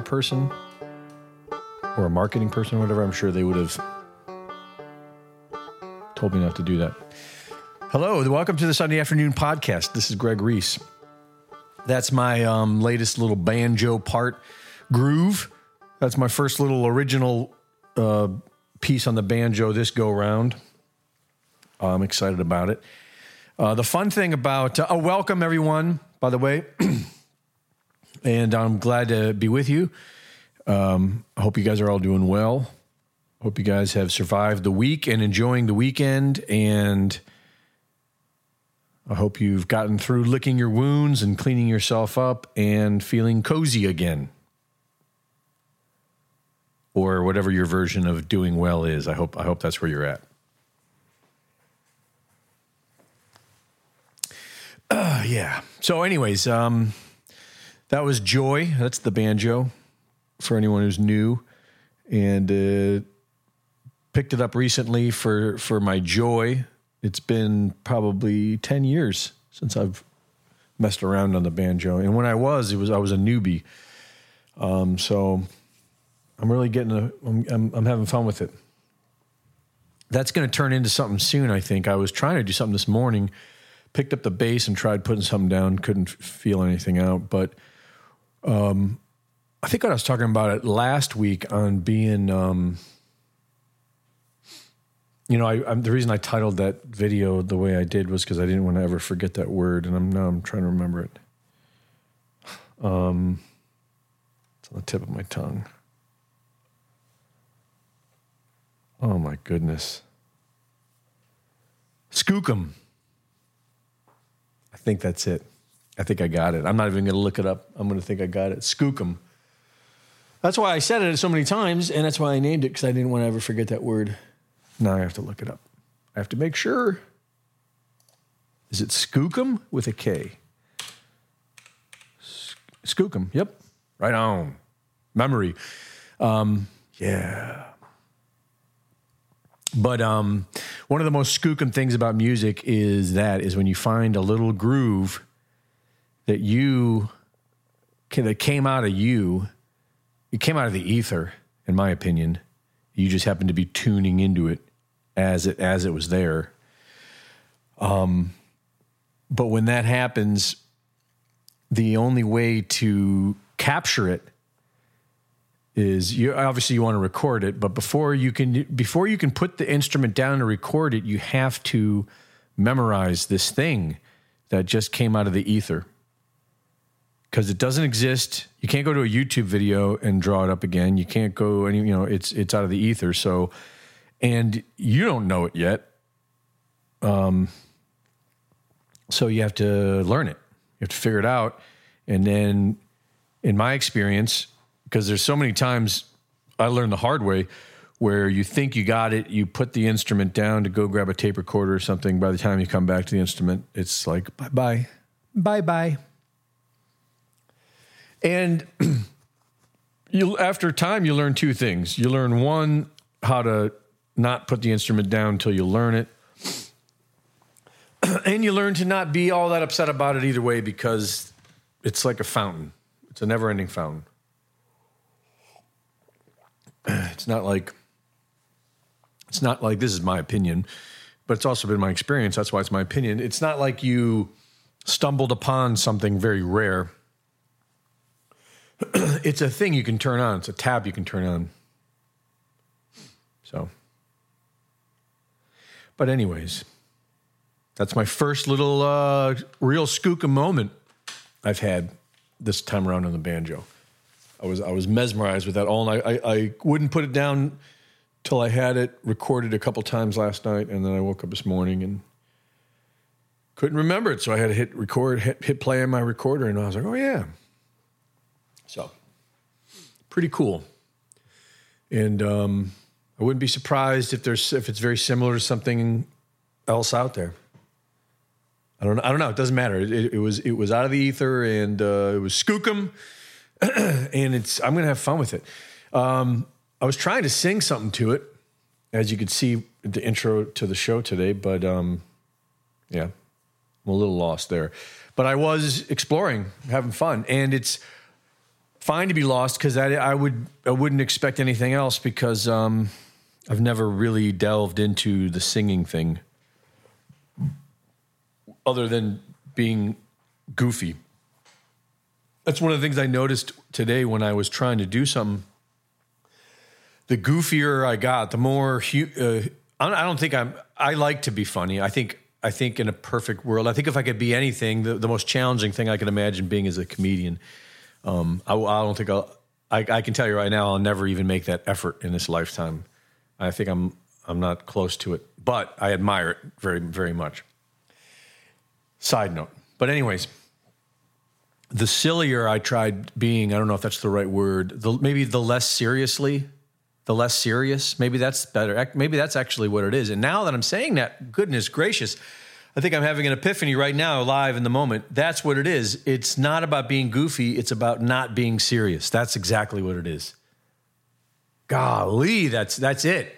PR person or a marketing person or whatever, I'm sure they would have told me not to do that. Hello, welcome to the Sunday afternoon podcast. This is Greg Reese. That's my um, latest little banjo part groove. That's my first little original uh, piece on the banjo this go round. I'm excited about it. Uh, the fun thing about, uh, oh, welcome everyone, by the way. and I'm glad to be with you. Um, I hope you guys are all doing well. Hope you guys have survived the week and enjoying the weekend. And I hope you've gotten through licking your wounds and cleaning yourself up and feeling cozy again. Or whatever your version of doing well is. I hope I hope that's where you're at. Uh, yeah. So, anyways, um, that was Joy. That's the banjo for anyone who's new, and uh, picked it up recently for for my Joy. It's been probably ten years since I've messed around on the banjo, and when I was, it was I was a newbie. Um, so I'm really getting a. I'm, I'm, I'm having fun with it. That's going to turn into something soon. I think I was trying to do something this morning picked up the bass and tried putting something down. Couldn't feel anything out. But um, I think I was talking about it last week on being, um, you know, I, I'm, the reason I titled that video the way I did was because I didn't want to ever forget that word, and I'm now I'm trying to remember it. Um, it's on the tip of my tongue. Oh my goodness. Skookum. I think that's it. I think I got it. I'm not even going to look it up. I'm going to think I got it. Skookum. That's why I said it so many times, and that's why I named it because I didn't want to ever forget that word. Now I have to look it up. I have to make sure. Is it skookum with a K? Skookum. Yep. Right on. Memory. Um, yeah. But um, one of the most skookum things about music is that is when you find a little groove that you that came out of you, it came out of the ether, in my opinion. You just happened to be tuning into it as it as it was there. Um, but when that happens, the only way to capture it is you obviously you want to record it, but before you can before you can put the instrument down to record it, you have to memorize this thing that just came out of the ether. Because it doesn't exist. You can't go to a YouTube video and draw it up again. You can't go any, you know, it's it's out of the ether. So and you don't know it yet. Um so you have to learn it. You have to figure it out. And then in my experience, because there's so many times I learned the hard way where you think you got it, you put the instrument down to go grab a tape recorder or something. By the time you come back to the instrument, it's like bye bye, bye bye. And you, after time, you learn two things. You learn one, how to not put the instrument down until you learn it. and you learn to not be all that upset about it either way because it's like a fountain. It's a never ending fountain. It's not like it's not like this is my opinion, but it's also been my experience. That's why it's my opinion. It's not like you stumbled upon something very rare. it's a thing you can turn on. It's a tab you can turn on. So, but anyways, that's my first little uh, real skookum moment I've had this time around on the banjo. I was I was mesmerized with that all night. I, I wouldn't put it down till I had it recorded a couple times last night, and then I woke up this morning and couldn't remember it. So I had to hit record, hit, hit play on my recorder, and I was like, oh yeah. So pretty cool. And um, I wouldn't be surprised if there's if it's very similar to something else out there. I don't know. I don't know. It doesn't matter. It, it, it was it was out of the ether, and uh, it was skookum, and it's. I'm gonna have fun with it. Um, I was trying to sing something to it, as you could see the intro to the show today, but um, yeah, I'm a little lost there. But I was exploring, having fun, and it's fine to be lost because I, I would I wouldn't expect anything else because um, I've never really delved into the singing thing other than being goofy. That's one of the things I noticed today when I was trying to do something. The goofier I got, the more uh, I don't think I'm. I like to be funny. I think. I think in a perfect world, I think if I could be anything, the, the most challenging thing I can imagine being is a comedian. Um, I, I, don't think I'll. I, I can tell you right now, I'll never even make that effort in this lifetime. I think I'm. I'm not close to it, but I admire it very, very much. Side note. But, anyways, the sillier I tried being, I don't know if that's the right word, the, maybe the less seriously, the less serious, maybe that's better. Maybe that's actually what it is. And now that I'm saying that, goodness gracious, I think I'm having an epiphany right now, live in the moment. That's what it is. It's not about being goofy, it's about not being serious. That's exactly what it is. Golly, that's that's it.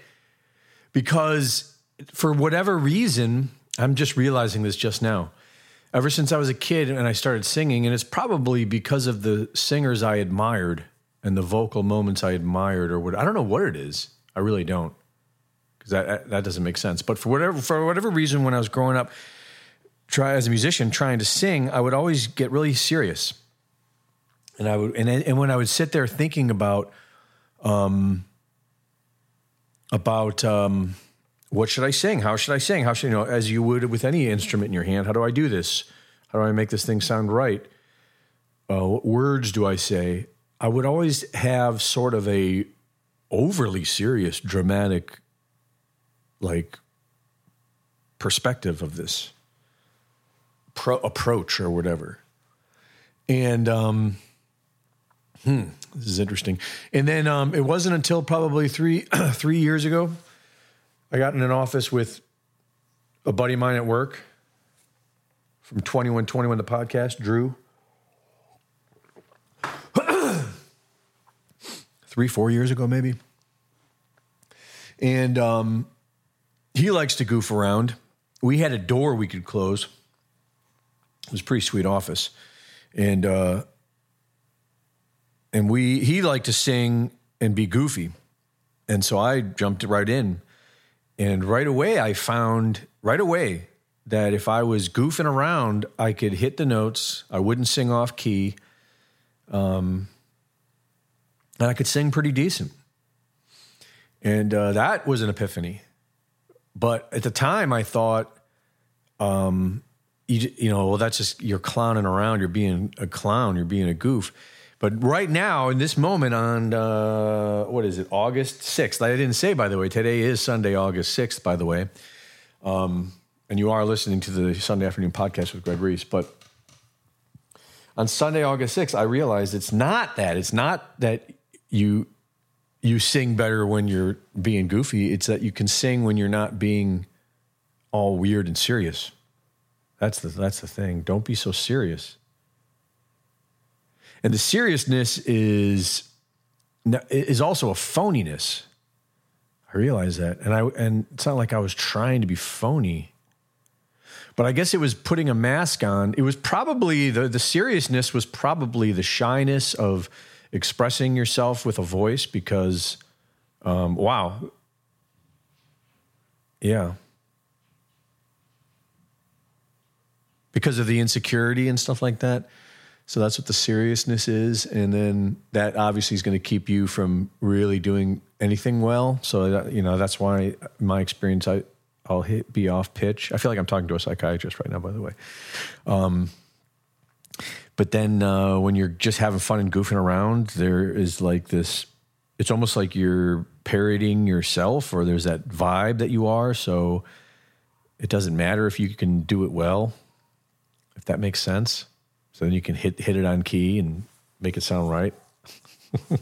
Because for whatever reason, I'm just realizing this just now ever since I was a kid and I started singing, and it's probably because of the singers I admired and the vocal moments I admired, or what I don't know what it is. I really don't, because that that doesn't make sense. But for whatever for whatever reason, when I was growing up, try as a musician trying to sing, I would always get really serious, and I would and and when I would sit there thinking about, um, about um what should I sing? How should I sing? How should you know, as you would with any instrument in your hand, how do I do this? How do I make this thing sound right? Uh, what words do I say? I would always have sort of a overly serious, dramatic, like perspective of this pro- approach or whatever. And um, hmm, this is interesting. And then um, it wasn't until probably three three years ago I got in an office with a buddy of mine at work from 2121 the podcast, Drew. Three, four years ago, maybe. And um, he likes to goof around. We had a door we could close. It was a pretty sweet office. And uh, and we he liked to sing and be goofy. And so I jumped right in and right away, I found right away that if I was goofing around, I could hit the notes. I wouldn't sing off key. Um, and I could sing pretty decent. And uh, that was an epiphany. But at the time, I thought, um, you, you know, well, that's just, you're clowning around. You're being a clown. You're being a goof. But right now, in this moment, on uh, what is it, August 6th? I didn't say, by the way, today is Sunday, August 6th, by the way. Um, and you are listening to the Sunday afternoon podcast with Greg Reese. But on Sunday, August 6th, I realized it's not that. It's not that you you sing better when you're being goofy. It's that you can sing when you're not being all weird and serious. That's the that's the thing. Don't be so serious and the seriousness is is also a phoniness. I realize that, and I and it's not like I was trying to be phony, but I guess it was putting a mask on. It was probably the the seriousness was probably the shyness of expressing yourself with a voice because, um, wow, yeah, because of the insecurity and stuff like that. So that's what the seriousness is. And then that obviously is going to keep you from really doing anything well. So, that, you know, that's why my experience, I, I'll hit, be off pitch. I feel like I'm talking to a psychiatrist right now, by the way. Um, but then uh, when you're just having fun and goofing around, there is like this, it's almost like you're parodying yourself or there's that vibe that you are. So it doesn't matter if you can do it well, if that makes sense. So then you can hit hit it on key and make it sound right.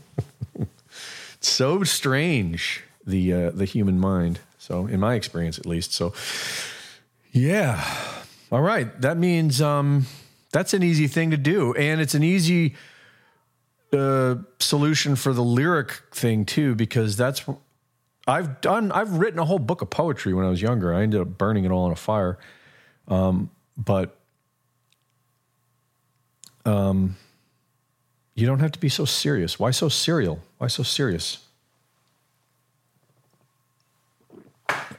so strange the uh, the human mind. So in my experience, at least. So yeah, All right. That means um, that's an easy thing to do. And it's an easy uh, solution for the lyric thing, too, because that's. I've done, I've written a whole book of poetry when I was younger. I ended up burning it all in a fire. Um, but um, you don't have to be so serious. Why so serial? Why so serious?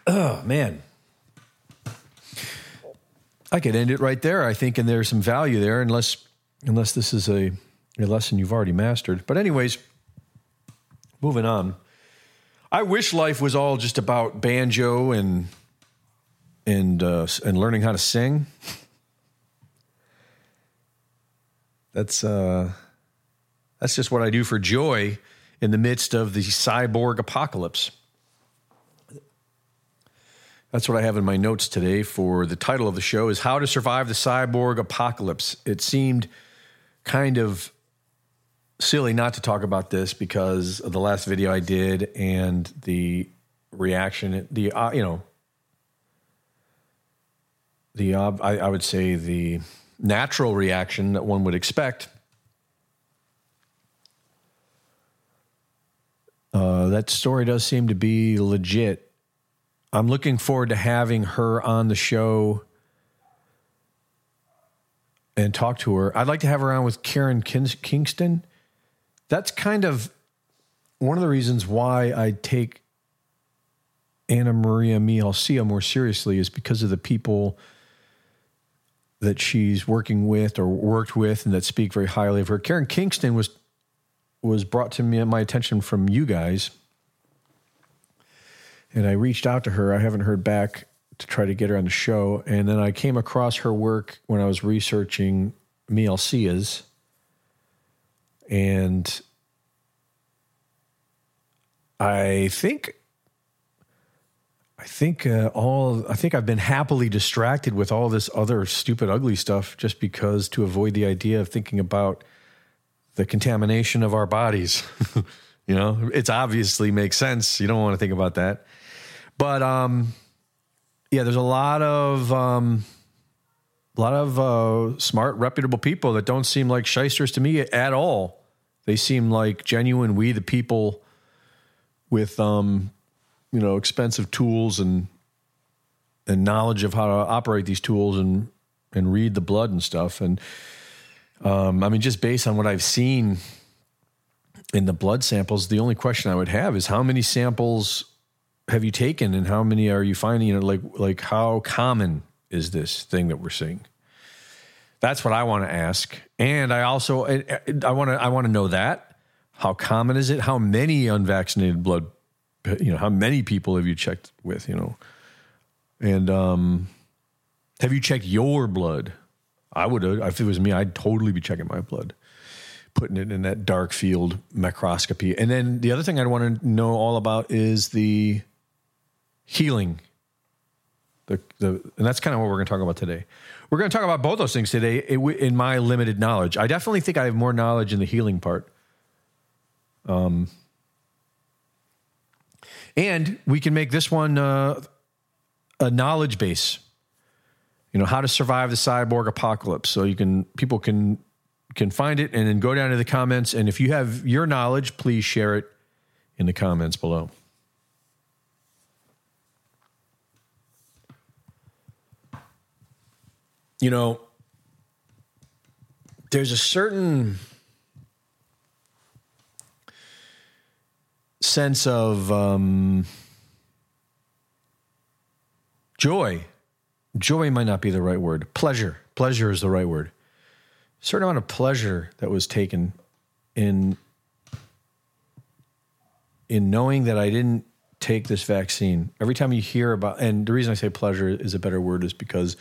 Oh, man. I could end it right there, I think, and there's some value there, unless unless this is a, a lesson you've already mastered. But anyways, moving on. I wish life was all just about banjo and and uh, and learning how to sing. That's uh, that's just what I do for joy in the midst of the cyborg apocalypse. That's what I have in my notes today for the title of the show is How to Survive the Cyborg Apocalypse. It seemed kind of silly not to talk about this because of the last video I did and the reaction, the, uh, you know, the, uh, I, I would say the natural reaction that one would expect. Uh, that story does seem to be legit I'm looking forward to having her on the show and talk to her. I'd like to have her on with Karen Kingston. That's kind of one of the reasons why I take Ana Maria Mihalcea more seriously is because of the people that she's working with or worked with and that speak very highly of her. Karen Kingston was was brought to me my attention from you guys and I reached out to her. I haven't heard back to try to get her on the show. And then I came across her work when I was researching Mihalceas. And I think I think uh, all I think I've been happily distracted with all this other stupid ugly stuff just because to avoid the idea of thinking about the contamination of our bodies. you know, it's obviously makes sense. You don't want to think about that. But um, yeah, there's a lot of um, a lot of uh, smart, reputable people that don't seem like shysters to me at all. They seem like genuine, we the people with um, you know expensive tools and and knowledge of how to operate these tools and and read the blood and stuff. And um, I mean, just based on what I've seen in the blood samples, the only question I would have is how many samples have you taken and how many are you finding? You know, like like how common is this thing that we're seeing? That's what I want to ask. And I also I want to I want to know that. How common is it? How many unvaccinated blood you know, how many people have you checked with, you know? And um have you checked your blood? I would if it was me, I'd totally be checking my blood putting it in that dark field microscopy. And then the other thing I'd want to know all about is the healing. The, the, and that's kind of what we're going to talk about today. We're going to talk about both those things today in my limited knowledge. I definitely think I have more knowledge in the healing part. Um, and we can make this one uh, a knowledge base. You know how to survive the cyborg apocalypse. So you can people can can find it and then go down to the comments. And if you have your knowledge, please share it in the comments below. You know, there's a certain sense of um, joy. Joy might not be the right word. Pleasure. Pleasure is the right word. A certain amount of pleasure that was taken in in knowing that I didn't take this vaccine. Every time you hear about, and the reason I say pleasure is a better word is because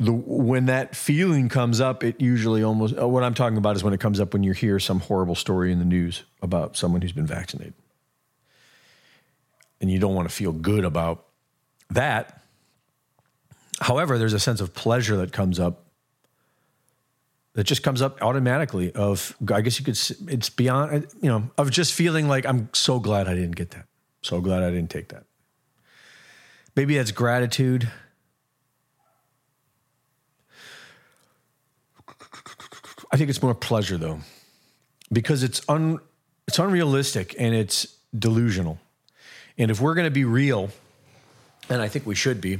the when that feeling comes up, it usually almost uh, what I'm talking about is when it comes up when you hear some horrible story in the news about someone who's been vaccinated. And you don't want to feel good about that. However, there's a sense of pleasure that comes up that just comes up automatically of I guess you could it's beyond you know of just feeling like I'm so glad I didn't get that. So glad I didn't take that. Maybe that's gratitude I think it's more pleasure though, because it's un it's unrealistic and it's delusional. And if we're going to be real, and I think we should be,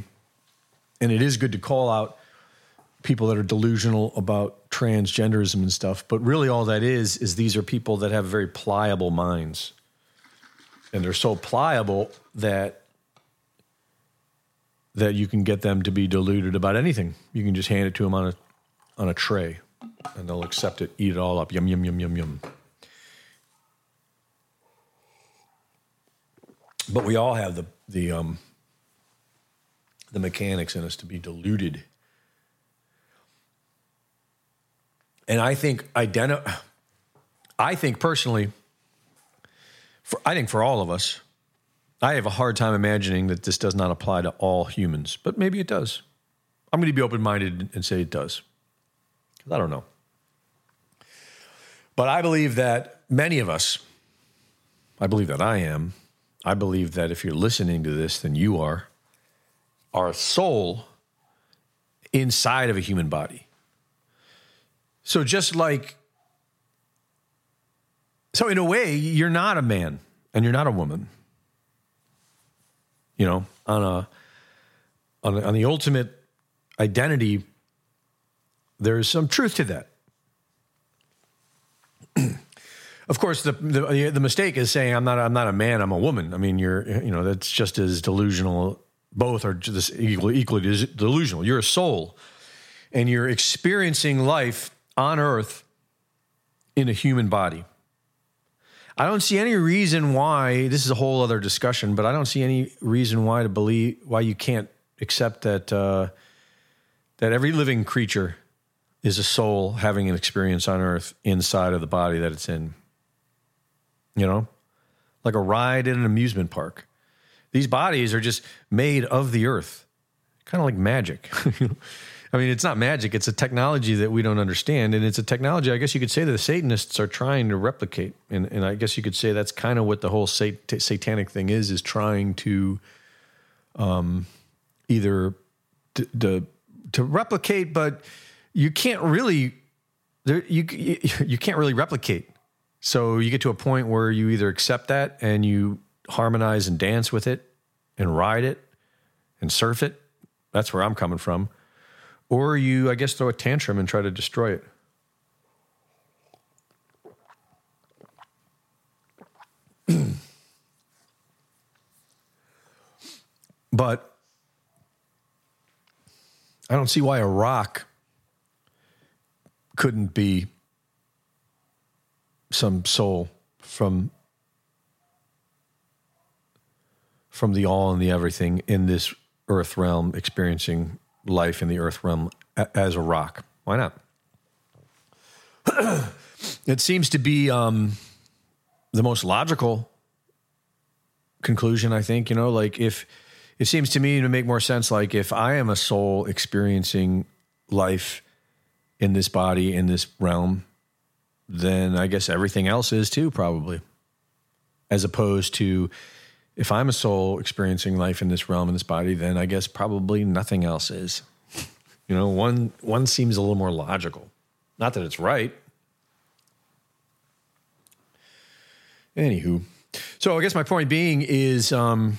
and it is good to call out people that are delusional about transgenderism and stuff, but really all that is is these are people that have very pliable minds. And they're so pliable that that you can get them to be deluded about anything. You can just hand it to them on a on a tray and they'll accept it, eat it all up. Yum yum yum yum yum. But we all have the the um the mechanics in us to be deluded. And I think identi- I think personally for, I think for all of us I have a hard time imagining that this does not apply to all humans, but maybe it does. I'm going to be open minded and say it does. I don't know. But I believe that many of us, I believe that I am, I believe that if you're listening to this, then you are, a soul inside of a human body. So just like, so in a way, you're not a man and you're not a woman you know, on a on, on the ultimate identity, there's some truth to that. of course, the, the the mistake is saying I'm not I'm not a man, I'm a woman. I mean, you're you know that's just as delusional. Both are just equally equally delusional. You're a soul, and you're experiencing life on Earth in a human body. I don't see any reason why this is a whole other discussion, but I don't see any reason why to believe why you can't accept that uh, that every living creature is a soul having an experience on Earth inside of the body that it's in. You know, like a ride in an amusement park. These bodies are just made of the Earth, kind of like magic. I mean, it's not magic. It's a technology that we don't understand. And it's a technology, I guess you could say, that the Satanists are trying to replicate. And, and I guess you could say that's kind of what the whole sat- satanic thing is, is trying to um, either to, to, to replicate, but you can't really, there, you, you, you can't really replicate. So you get to a point where you either accept that and you harmonize and dance with it and ride it and surf it. That's where I'm coming from or you, I guess, throw a tantrum and try to destroy it. but I don't see why a rock couldn't be some soul from from the all and the everything in this earth realm experiencing life in the earth realm as a rock. Why not? it seems to be um, the most logical conclusion, I think. You know, like if it seems to me to make more sense, like if I am a soul experiencing life in this body, in this realm, then I guess everything else is too, probably. As opposed to if I'm a soul experiencing life in this realm in this body, then I guess probably nothing else is. You know, one one seems a little more logical. Not that it's right. Anywho, so I guess my point being is um,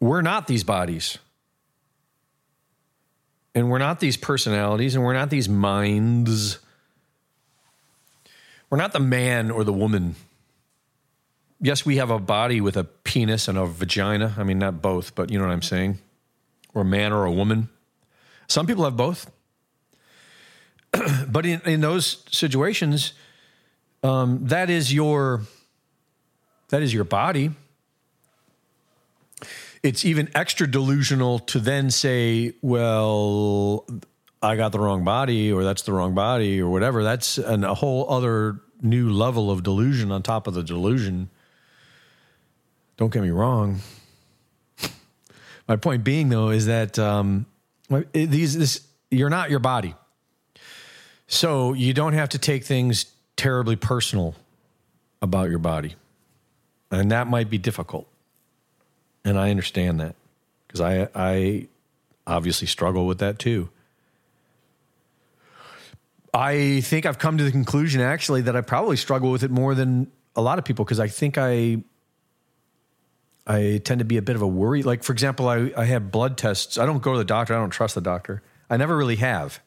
we're not these bodies. And we're not these personalities, and we're not these minds. We're not the man or the woman yes, we have a body with a penis and a vagina. I mean, not both, but you know what I'm saying? Or a man or a woman. Some people have both. but in, in those situations, um, that is your that is your body. It's even extra delusional to then say, well, I got the wrong body, or that's the wrong body, or whatever. That's an, a whole other new level of delusion on top of the delusion don't get me wrong. My point being, though, is that um, these this you're not your body, so you don't have to take things terribly personal about your body, and that might be difficult. And I understand that because I I obviously struggle with that too. I think I've come to the conclusion actually that I probably struggle with it more than a lot of people because I think I I tend to be a bit of a worry. Like for example, I, I have blood tests. I don't go to the doctor. I don't trust the doctor. I never really have.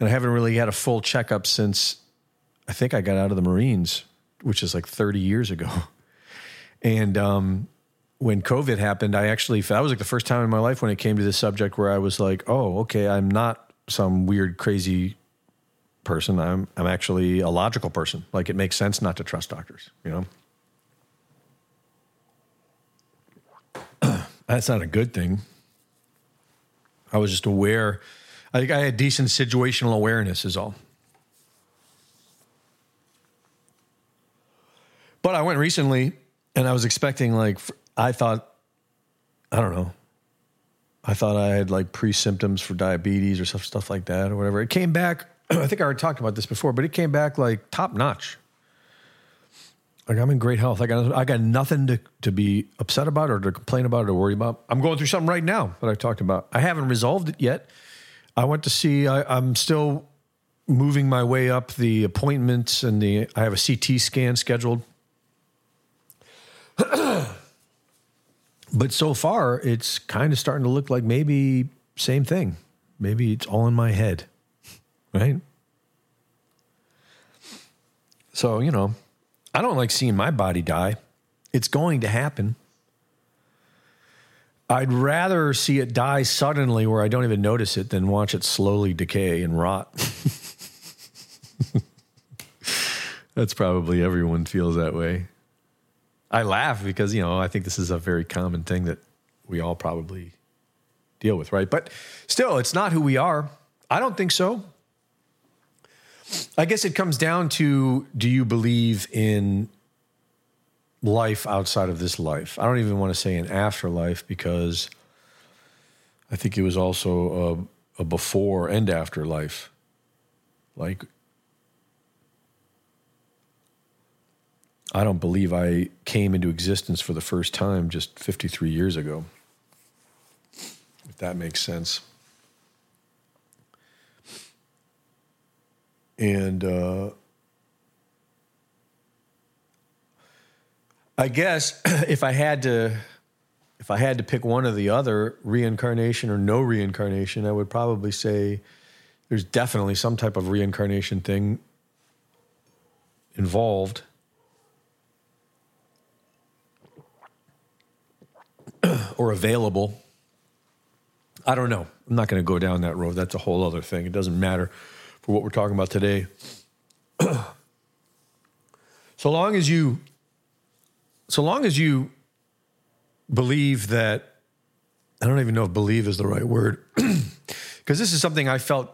And I haven't really had a full checkup since I think I got out of the Marines, which is like 30 years ago. And um, when COVID happened, I actually, that was like the first time in my life when it came to this subject where I was like, oh, okay, I'm not some weird, crazy person. I'm, I'm actually a logical person. Like it makes sense not to trust doctors, you know? That's not a good thing. I was just aware. I think I had decent situational awareness, is all. But I went recently and I was expecting, like, I thought, I don't know. I thought I had like pre symptoms for diabetes or stuff, stuff like that or whatever. It came back. I think I already talked about this before, but it came back like top notch. Like I'm in great health. I got I got nothing to, to be upset about or to complain about or to worry about. I'm going through something right now that I talked about. I haven't resolved it yet. I went to see. I, I'm still moving my way up the appointments and the. I have a CT scan scheduled. but so far, it's kind of starting to look like maybe same thing. Maybe it's all in my head, right? So you know, I don't like seeing my body die. It's going to happen. I'd rather see it die suddenly where I don't even notice it than watch it slowly decay and rot. That's probably everyone feels that way. I laugh because, you know, I think this is a very common thing that we all probably deal with, right? But still, it's not who we are. I don't think so. I guess it comes down to do you believe in life outside of this life? I don't even want to say an afterlife because I think it was also a, a before and after life. Like, I don't believe I came into existence for the first time just 53 years ago, if that makes sense. And uh, I guess if I had to if I had to pick one or the other, reincarnation or no reincarnation, I would probably say there's definitely some type of reincarnation thing involved. or available. I don't know. I'm not going to go down that road. That's a whole other thing. It doesn't matter for what we're talking about today. so long as you so long as you believe that I don't even know if believe is the right word because this is something I felt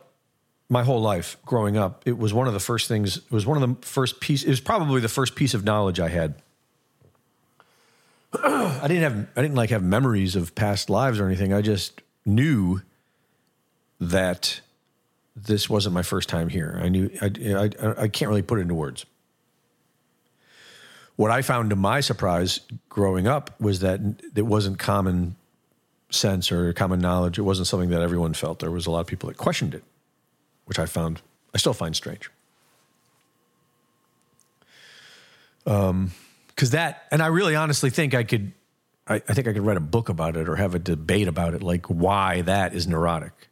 my whole life growing up. It was one of the first things. It was one of the first piece. It was probably the first piece of knowledge I had. I didn't have. I didn't like have memories of past lives or anything. I just knew that this wasn't my first time here. I knew I, I, I can't really put it into words. What I found to my surprise growing up was that it wasn't common sense or common knowledge. It wasn't something that everyone felt. There was a lot of people that questioned it, which I found I still find strange. Um, because that, and I really honestly think I could, I, I think I could write a book about it or have a debate about it, like why that is neurotic.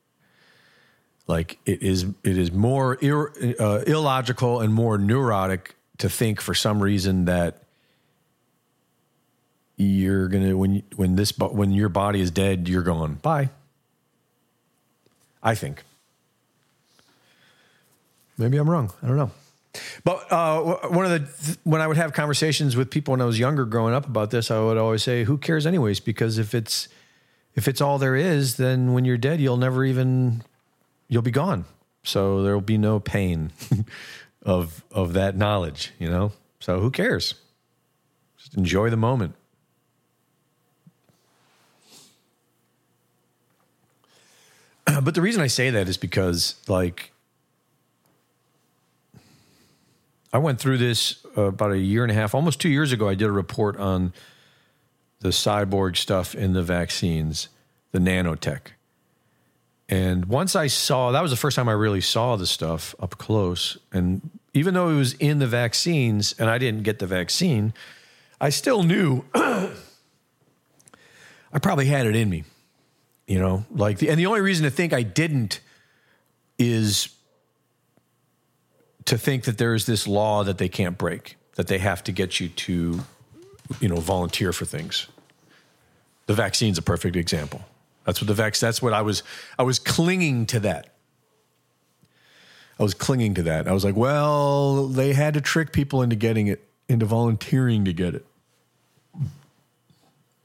Like it is, it is more ir, uh, illogical and more neurotic to think for some reason that you're gonna when when this when your body is dead, you're gone. Bye. I think. Maybe I'm wrong. I don't know. But uh, one of the when I would have conversations with people when I was younger, growing up about this, I would always say, "Who cares, anyways?" Because if it's if it's all there is, then when you're dead, you'll never even you'll be gone. So there will be no pain of of that knowledge, you know. So who cares? Just enjoy the moment. But the reason I say that is because, like, I went through this uh, about a year and a half, almost two years ago. I did a report on the cyborg stuff in the vaccines, the nanotech And once I saw, that was the first time I really saw the stuff up close. And even though it was in the vaccines and I didn't get the vaccine, I still knew I probably had it in me. You know, like, the, and the only reason to think I didn't is to think that there is this law that they can't break, that they have to get you to, you know, volunteer for things. The vaccine's a perfect example. That's what the vaccine. That's what I was. I was clinging to that. I was clinging to that. I was like, well, they had to trick people into getting it, into volunteering to get it,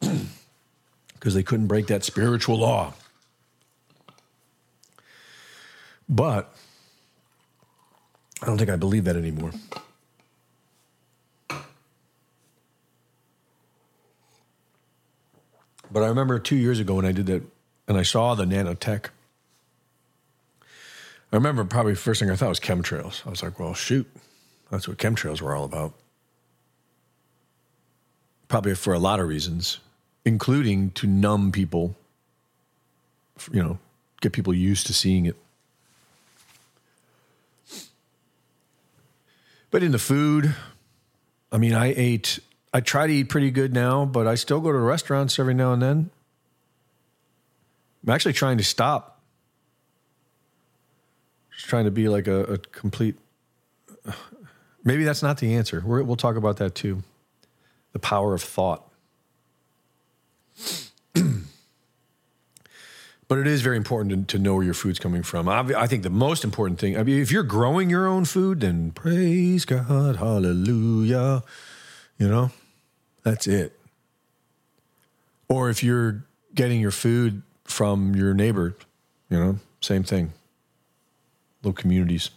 because they couldn't break that spiritual law. But I don't think I believe that anymore. But I remember two years ago when I did that and I saw the nanotech. I remember probably first thing I thought was chemtrails. I was like, well, shoot, that's what chemtrails were all about. Probably for a lot of reasons, including to numb people, you know, get people used to seeing it. But in the food, I mean, I ate, I try to eat pretty good now, but I still go to restaurants every now and then. I'm actually trying to stop. Just trying to be like a, a complete. Maybe that's not the answer. we will talk about that too. The power of thought. but it is very important to, to, know where your food's coming from. I, I think the most important thing, I mean, if you're growing your own food, then praise God, hallelujah. You know, that's it. Or if you're getting your food from your neighbor, you know, same thing. Little communities.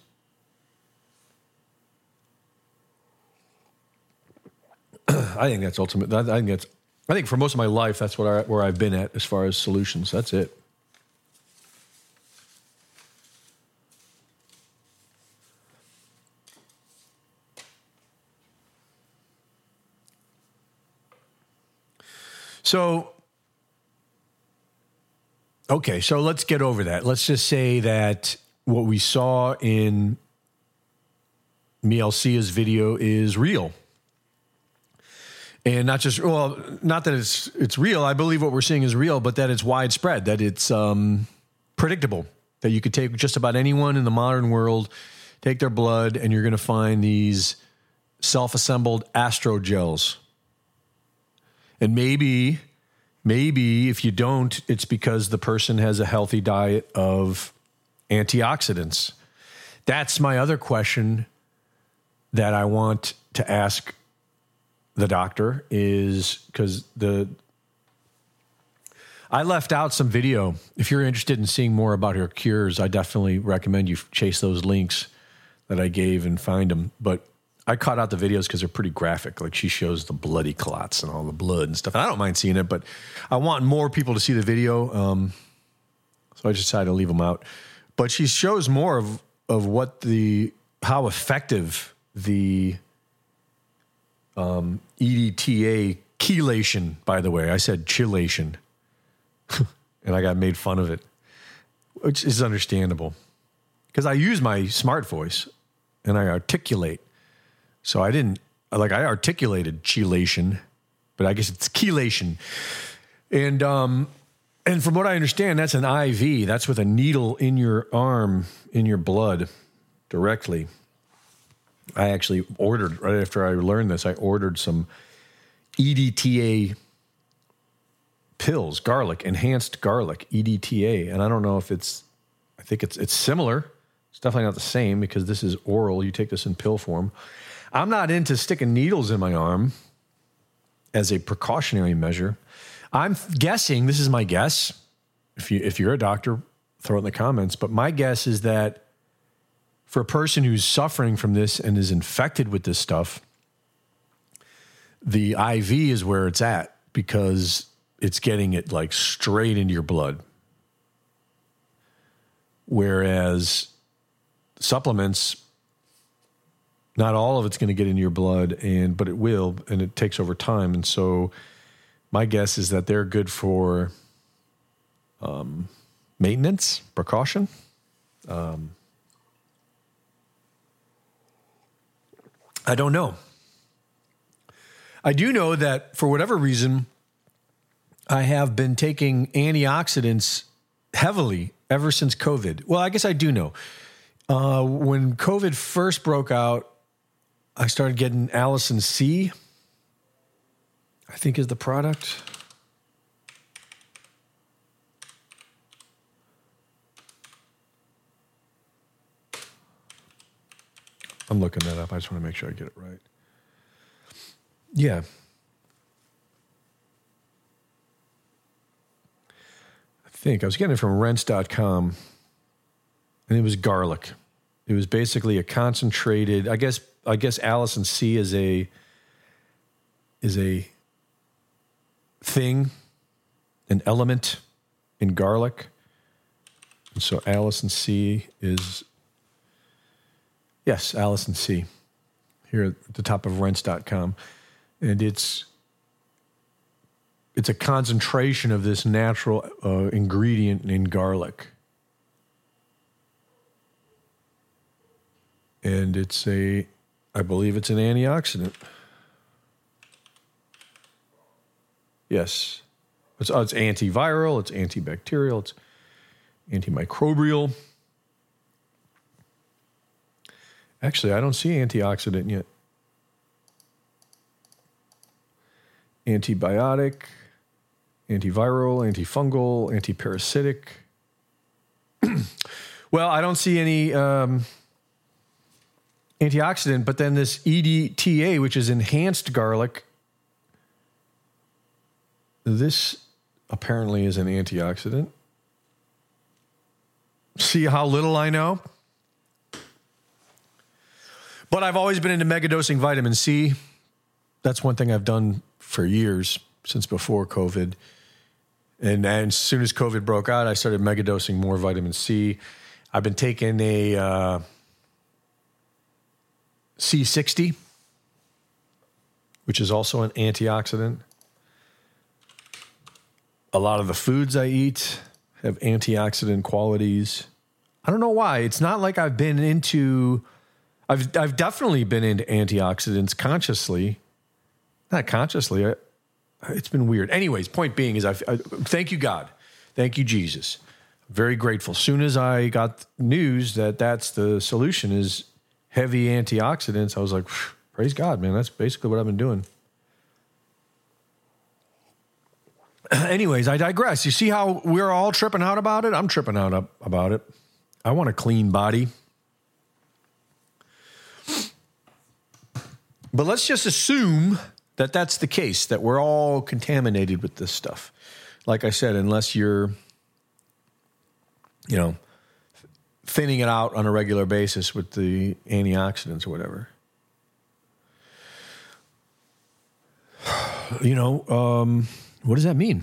I think that's ultimate. I think that's. I think for most of my life, that's what I, where I've been at as far as solutions. That's it. So Okay, so let's get over that. Let's just say that what we saw in Mihalcea's video is real. And not just well, not that it's it's real. I believe what we're seeing is real, but that it's widespread, that it's um, predictable, that you could take just about anyone in the modern world, take their blood, and you're going to find these self-assembled astrogels. And maybe Maybe if you don't, it's because the person has a healthy diet of antioxidants. That's my other question that I want to ask the doctor is because the I left out some video. If you're interested in seeing more about her cures, I definitely recommend you chase those links that I gave and find them. But I caught out the videos because they're pretty graphic. Like she shows the bloody clots and all the blood and stuff. And I don't mind seeing it, but I want more people to see the video. Um, so I just decided to leave them out. But she shows more of of what the how effective the um, EDTA chelation. By the way, I said chelation, and I got made fun of it, which is understandable because I use my smart voice and I articulate so I didn't like I articulated chelation, but I guess it's chelation. And um and from what I understand, that's an IV. That's with a needle in your arm, in your blood, directly. I actually ordered right after I learned this. I ordered some EDTA pills, garlic, enhanced garlic, EDTA, and I don't know if it's. I think it's it's similar. It's definitely not the same because this is oral. You take this in pill form. I'm not into sticking needles in my arm as a precautionary measure. I'm guessing, this is my guess. If you if you're a doctor, throw it in the comments, but my guess is that for a person who's suffering from this and is infected with this stuff, the IV is where it's at because it's getting it like straight into your blood. Whereas supplements not all of it's going to get in your blood and but it will and it takes over time and so my guess is that they're good for um, maintenance, precaution. Um, I don't know. I do know that for whatever reason, I have been taking antioxidants heavily ever since COVID. Well, I guess I do know. Uh, when COVID first broke out, I started getting Allicin C, I think is the product. I'm looking that up. I just want to make sure I get it right. Yeah. I think I was getting it from rense.com and it was garlic. It was basically a concentrated, I guess I guess Allicin C is a is a thing, an element in garlic. And so Allicin C is Yes, Allicin C. Here at the top of rense.com. And it's it's a concentration of this natural uh, ingredient in garlic. And it's a I believe it's an antioxidant. Yes. It's, uh, it's antiviral, it's antibacterial, it's antimicrobial. Actually, I don't see antioxidant yet. Antibiotic, antiviral, antifungal, antiparasitic. well, I don't see any um, antioxidant, but then this EDTA, which is enhanced garlic, this apparently is an antioxidant. See how little I know? But I've always been into megadosing vitamin C. That's one thing I've done for years since before COVID. And, as soon as COVID broke out, I started megadosing more vitamin C. I've been taking a uh, C60, which is also an antioxidant. A lot of the foods I eat have antioxidant qualities. I don't know why. It's not like I've been into I've I've definitely been into antioxidants consciously, not consciously. I, it's been weird. Anyways, point being is I, I thank you God, thank you Jesus. Very grateful. Soon as I got news that that's the solution is heavy antioxidants, I was like, praise God, man. That's basically what I've been doing. Anyways, I digress. You see how we're all tripping out about it? I'm tripping out up about it. I want a clean body. But let's just assume that that's the case, that we're all contaminated with this stuff. Like I said, unless you're, you know, thinning it out on a regular basis with the antioxidants or whatever. You know, um, what does that mean?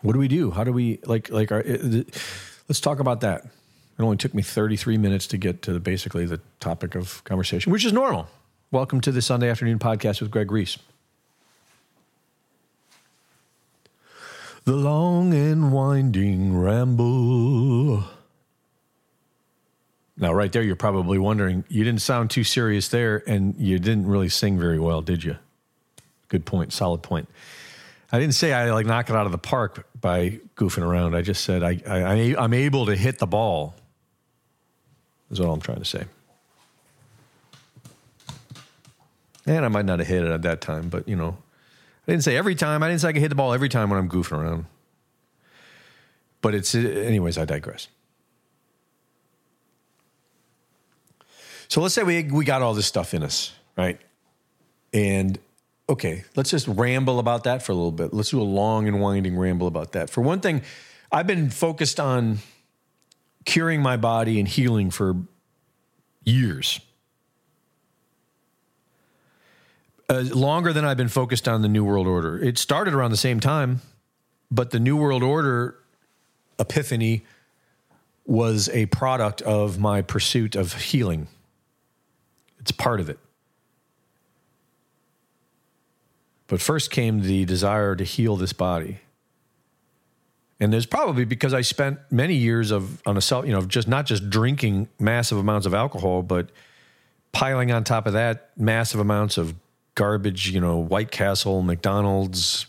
What do we do? How do we like like? Our, let's talk about that. It only took me 33 minutes to get to basically the topic of conversation, which is normal. Welcome to the Sunday afternoon podcast with Greg Reese. The long and winding ramble. Now, right there, you're probably wondering, you didn't sound too serious there, and you didn't really sing very well, did you? Good point, solid point. I didn't say I like knock it out of the park by goofing around. I just said I, I I'm able to hit the ball. Is all I'm trying to say. And I might not have hit it at that time, but you know, I didn't say every time. I didn't say I could hit the ball every time when I'm goofing around. But it's, anyways, I digress. So let's say we, we got all this stuff in us, right? And okay, let's just ramble about that for a little bit. Let's do a long and winding ramble about that. For one thing, I've been focused on curing my body and healing for years. uh, longer than I've been focused on the New World Order. It started around the same time, but the New World Order epiphany was a product of my pursuit of healing. It's part of it. But first came the desire to heal this body. And there's probably because I spent many years of on a self, you know, just not just drinking massive amounts of alcohol, but piling on top of that massive amounts of garbage, you know, White Castle, McDonald's,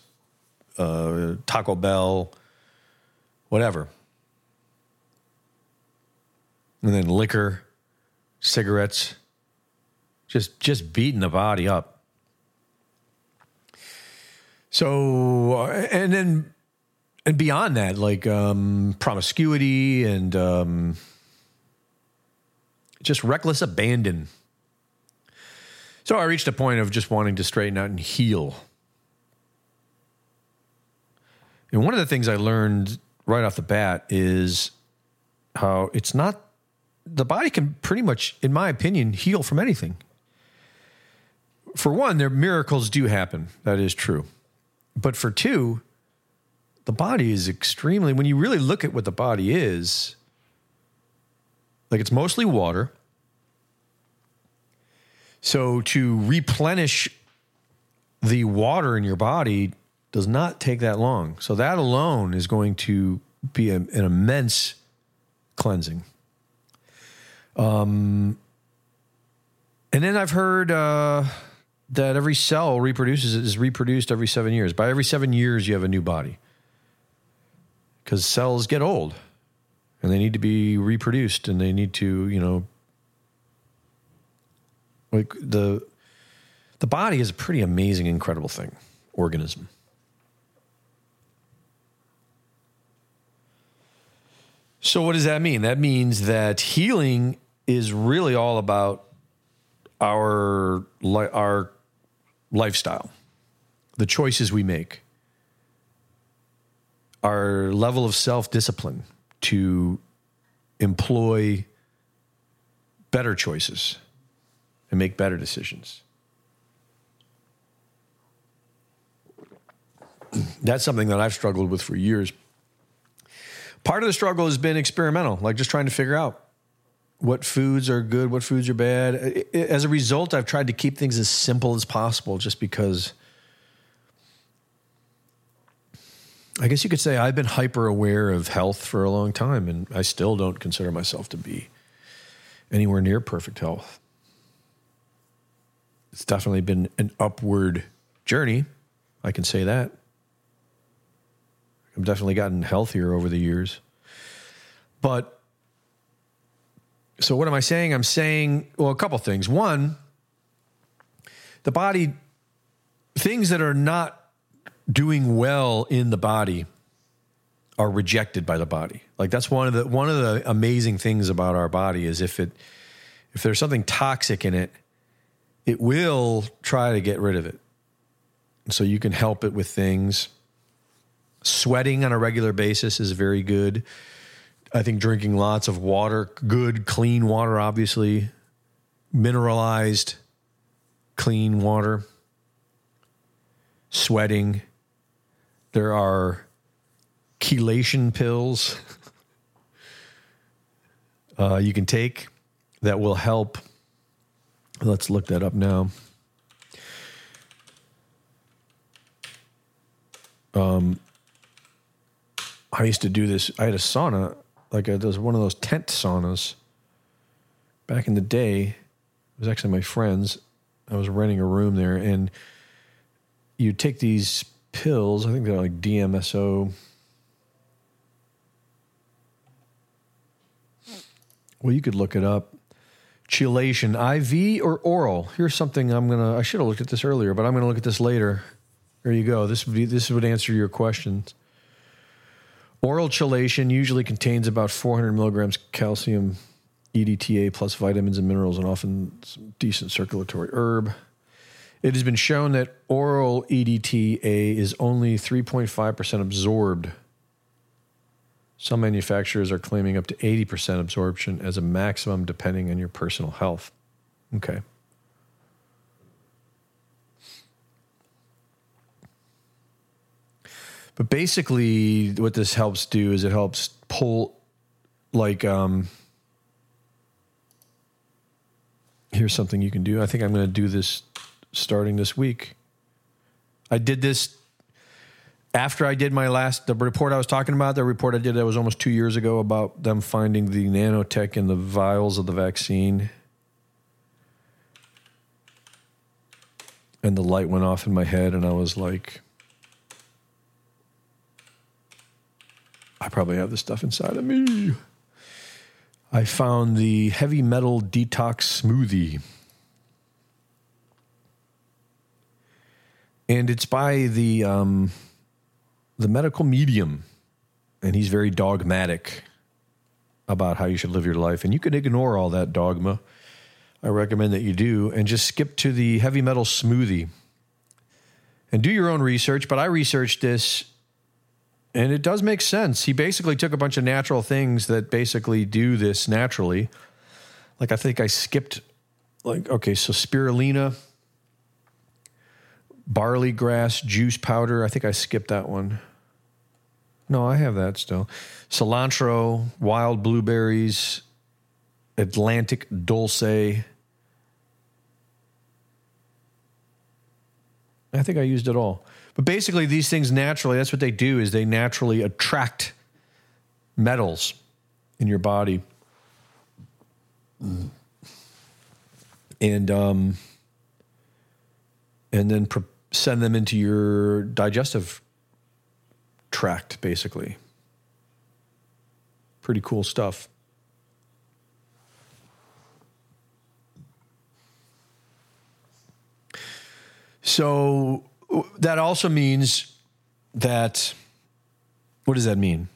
uh, Taco Bell, whatever. And then liquor, cigarettes, just just beating the body up. So, uh, and then and beyond that, like um, promiscuity and um, just reckless abandon. So I reached a point of just wanting to straighten out and heal. And one of the things I learned right off the bat is how it's not the body can pretty much, in my opinion, heal from anything. For one, there miracles do happen. That is true. But for two, the body is extremely when you really look at what the body is, like it's mostly water. So to replenish the water in your body does not take that long. So that alone is going to be a, an immense cleansing. Um, and then I've heard uh, that every cell reproduces is reproduced every seven years. By every seven years, you have a new body because cells get old and they need to be reproduced and they need to, you know, like the the body is a pretty amazing, incredible thing, organism. So what does that mean? That means that healing is really all about our our lifestyle, the choices we make, our level of self discipline to employ better choices and make better decisions. That's something that I've struggled with for years. Part of the struggle has been experimental, like just trying to figure out what foods are good, what foods are bad. As a result, I've tried to keep things as simple as possible just because I guess you could say I've been hyper aware of health for a long time, and I still don't consider myself to be anywhere near perfect health. It's definitely been an upward journey. I can say that. I've definitely gotten healthier over the years. But so what am I saying? I'm saying, well, a couple things. One, the body, things that are not doing well in the body are rejected by the body. Like that's one of the one of the amazing things about our body is if it if there's something toxic in it, it will try to get rid of it. So you can help it with things. Sweating on a regular basis is very good. I think drinking lots of water, good, clean water, obviously, mineralized, clean water, sweating. There are chelation pills uh, you can take that will help. Let's look that up now. Um, I used to do this. I had a sauna like a, there's one of those tent saunas back in the day. It was actually my friends. I was renting a room there, and you take these pills. I think they're like DMSO. Well, you could look it up. Chelation, IV or oral. Here's something I'm gonna. I should have looked at this earlier, but I'm gonna look at this later. There you go. This would be. This would answer your questions. Oral chelation usually contains about 400 milligrams calcium EDTA plus vitamins and minerals and often some decent circulatory herb. It has been shown that oral EDTA is only 3.5% absorbed. Some manufacturers are claiming up to 80% absorption as a maximum depending on your personal health. Okay. But basically, what this helps do is it helps pull, like, um, here's something you can do. I think I'm going to do this starting this week. I did this after I did my last the report I was talking about, the report I did that was almost two years ago about them finding the nanotech in the vials of the vaccine. And the light went off in my head, and I was like, I probably have this stuff inside of me. I found the heavy metal detox smoothie. And it's by the um, the medical medium, and he's very dogmatic about how you should live your life. And you can ignore all that dogma. I recommend that you do, and just skip to the heavy metal smoothie and do your own research. But I researched this, and it does make sense. He basically took a bunch of natural things that basically do this naturally. Like I think I skipped, like okay, so spirulina barley grass juice powder. I think I skipped that one. No, I have that still. Cilantro, wild blueberries, Atlantic dulse. I think I used it all. But basically these things naturally, that's what they do is they naturally attract metals in your body. And um and then pre- send them into your digestive tract, basically. Pretty cool stuff. So that also means that, what does that mean?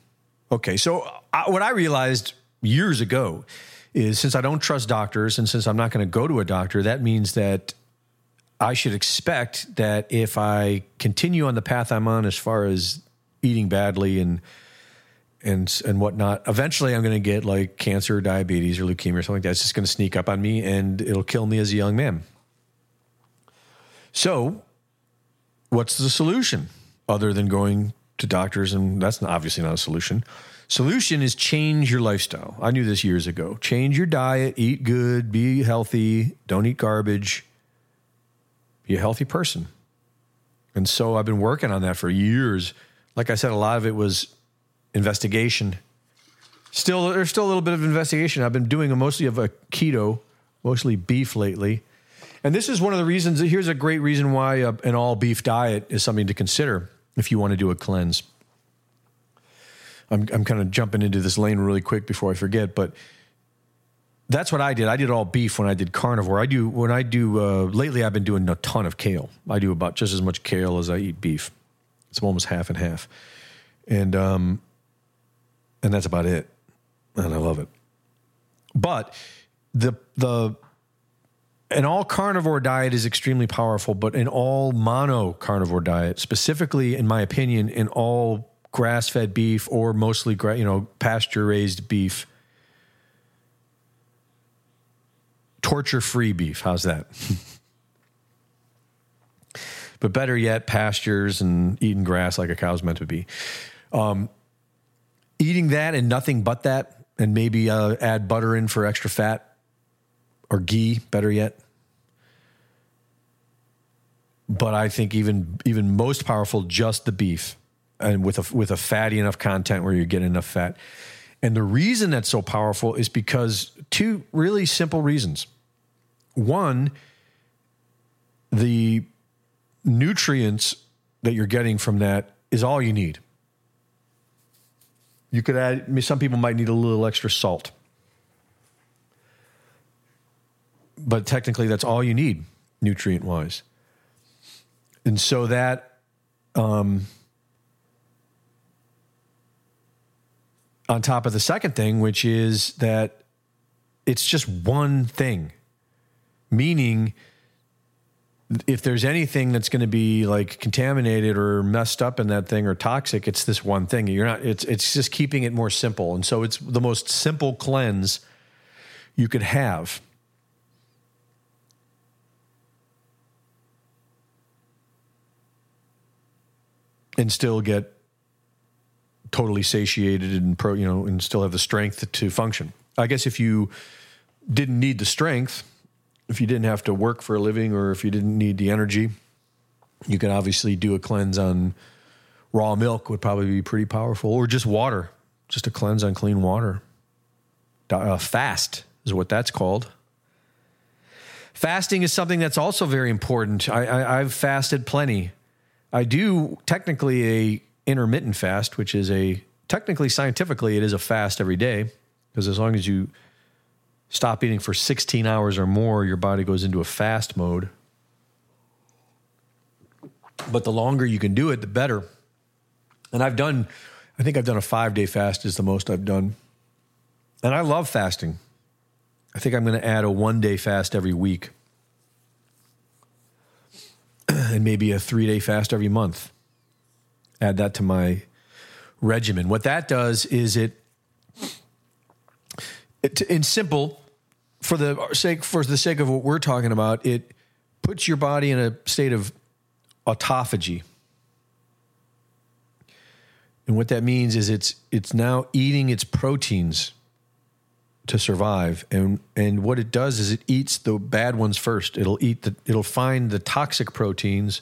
Okay, so I, what I realized years ago is since I don't trust doctors and since I'm not going to go to a doctor, that means that I should expect that if I continue on the path I'm on as far as eating badly and and and whatnot, eventually I'm going to get like cancer, or diabetes, or leukemia, or something like that. It's just going to sneak up on me, and it'll kill me as a young man. So, what's the solution other than going to doctors? And that's obviously not a solution. Solution is change your lifestyle. I knew this years ago. Change your diet, eat good, be healthy, don't eat garbage be a healthy person. And so I've been working on that for years. Like I said, a lot of it was investigation. Still, there's still a little bit of investigation. I've been doing a mostly of a keto, mostly beef lately. And this is one of the reasons. Here's a great reason why a, an all beef diet is something to consider if you want to do a cleanse. I'm, I'm kind of jumping into this lane really quick before I forget, but that's what I did. I did all beef when I did carnivore. I do when I do uh, lately. I've been doing a ton of kale. I do about just as much kale as I eat beef. It's almost half and half, and um, and that's about it. And I love it. But the the an all carnivore diet is extremely powerful, but an all mono carnivore diet, specifically, in my opinion, in all grass fed beef or mostly you know pasture raised beef torture free beef. How's that? but better yet, pastures and eating grass like a cow's meant to be. Um, eating that and nothing but that, and maybe uh, add butter in for extra fat or ghee, better yet. But I think even even most powerful, just the beef, and with a with a fatty enough content where you get enough fat. And the reason that's so powerful is because two really simple reasons. One, the nutrients that you're getting from that is all you need. You could add, some people might need a little extra salt. But technically, that's all you need, nutrient wise. And so that, um, on top of the second thing, which is that it's just one thing. Meaning if there's anything that's going to be like contaminated or messed up in that thing or toxic it's this one thing. You're not it's it's just keeping it more simple. And so it's the most simple cleanse you could have and still get totally satiated and pro you know and still have the strength to function i guess if you didn't need the strength if you didn't have to work for a living or if you didn't need the energy, you could obviously do a cleanse on raw milk would probably be pretty powerful, or just water, just a cleanse on clean water. Uh, fast is what that's called. Fasting is something that's also very important. I, I, I've fasted plenty. I do technically a intermittent fast, which is a technically scientifically it is a fast every day because as long as you stop eating for 16 hours or more, your body goes into a fast mode. But the longer you can do it, the better. And I've done, I think I've done a five day fast is the most I've done. And I love fasting. I think I'm going to add a one day fast every week and maybe a three day fast every month. Add that to my regimen. What that does is it, it in simple, for the sake for the sake of what we're talking about, it puts your body in a state of autophagy. And what that means is it's it's now eating its proteins to survive. And and what it does is it eats the bad ones first. It'll eat the it'll find the toxic proteins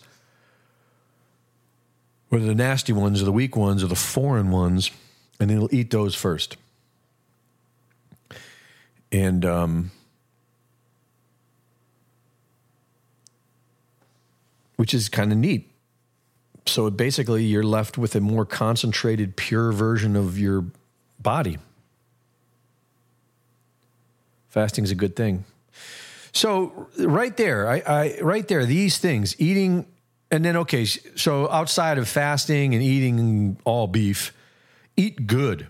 whether the nasty ones or the weak ones or the foreign ones, and it'll eat those first. And um, which is kind of neat. So basically, you're left with a more concentrated, pure version of your body. Fasting is a good thing. So right there, I, I right there, these things, eating, and then okay, so outside of fasting and eating all beef, eat good.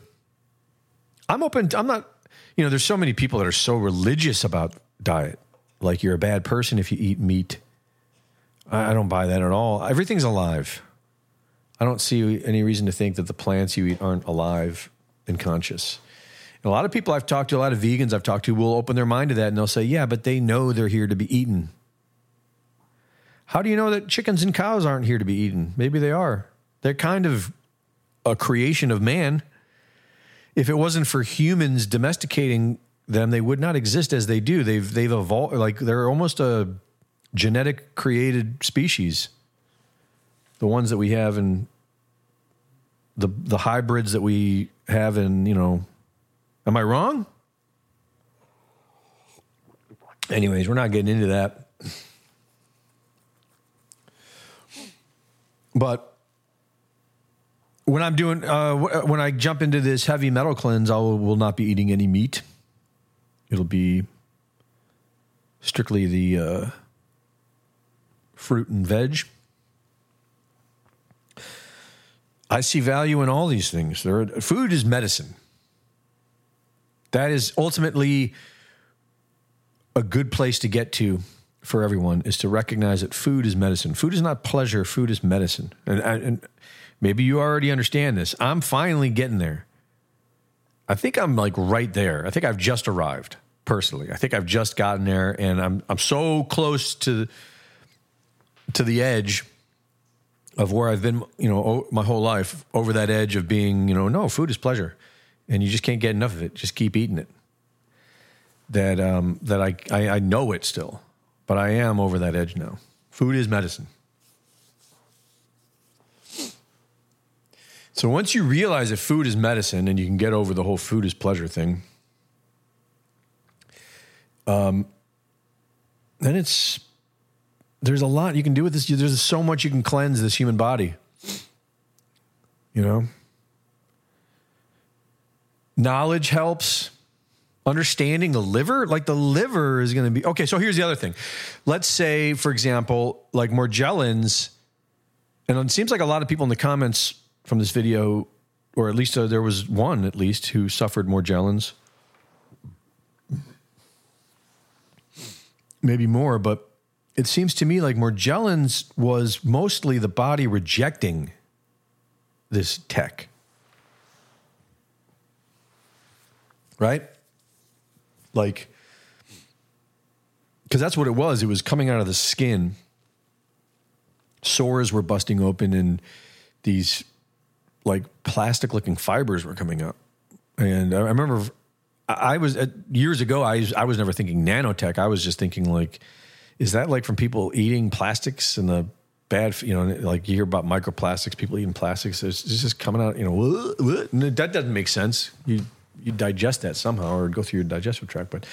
I'm open. I'm not. You know, there's so many people that are so religious about diet. Like you're a bad person if you eat meat. I, I don't buy that at all. Everything's alive. I don't see any reason to think that the plants you eat aren't alive and conscious a lot of people I've talked to, a lot of vegans I've talked to, will open their mind to that and they'll say, yeah, but they know they're here to be eaten. How do you know that chickens and cows aren't here to be eaten? Maybe they are. They're kind of a creation of man. If it wasn't for humans domesticating them, they would not exist as they do. They've they've evolved like they're almost a genetic created species. The ones that we have in the the hybrids that we have in, you know, Am I wrong? Anyways, we're not getting into that. But when I'm doing, uh, when I jump into this heavy metal cleanse, I will, will not be eating any meat. It'll be strictly the uh, fruit and veg. I see value in all these things. There, food is medicine. That is ultimately a good place to get to for everyone is to recognize that food is medicine. Food is not pleasure, food is medicine. And, and maybe you already understand this. I'm finally getting there. I think I'm like right there. I think I've just arrived personally. I think I've just gotten there and I'm I'm so close to to the edge of where I've been, you know, my whole life over that edge of being, you know, no, food is pleasure and you just can't get enough of it. Just keep eating it. That um, that I, I I know it still, but I am over that edge now. Food is medicine. So once you realize that food is medicine and you can get over the whole food is pleasure thing, um, then it's there's a lot you can do with this. There's so much you can cleanse this human body. You know, Knowledge helps. Understanding the liver, like the liver is going to be okay. So here's the other thing. Let's say, for example, like Morgellons, and it seems like a lot of people in the comments from this video, or at least uh, there was one at least who suffered Morgellons. Maybe more, but it seems to me like Morgellons was mostly the body rejecting this tech. Right? Like, because that's what it was. It was coming out of the skin. Sores were busting open, and these like plastic looking fibers were coming up. And I remember I was uh, years ago, I, I was never thinking nanotech. I was just thinking, like, is that like from people eating plastics and the bad. You know, like you hear about microplastics, people eating plastics. It's just coming out. You know, that doesn't make sense. You you digest that somehow or go through your digestive tract, but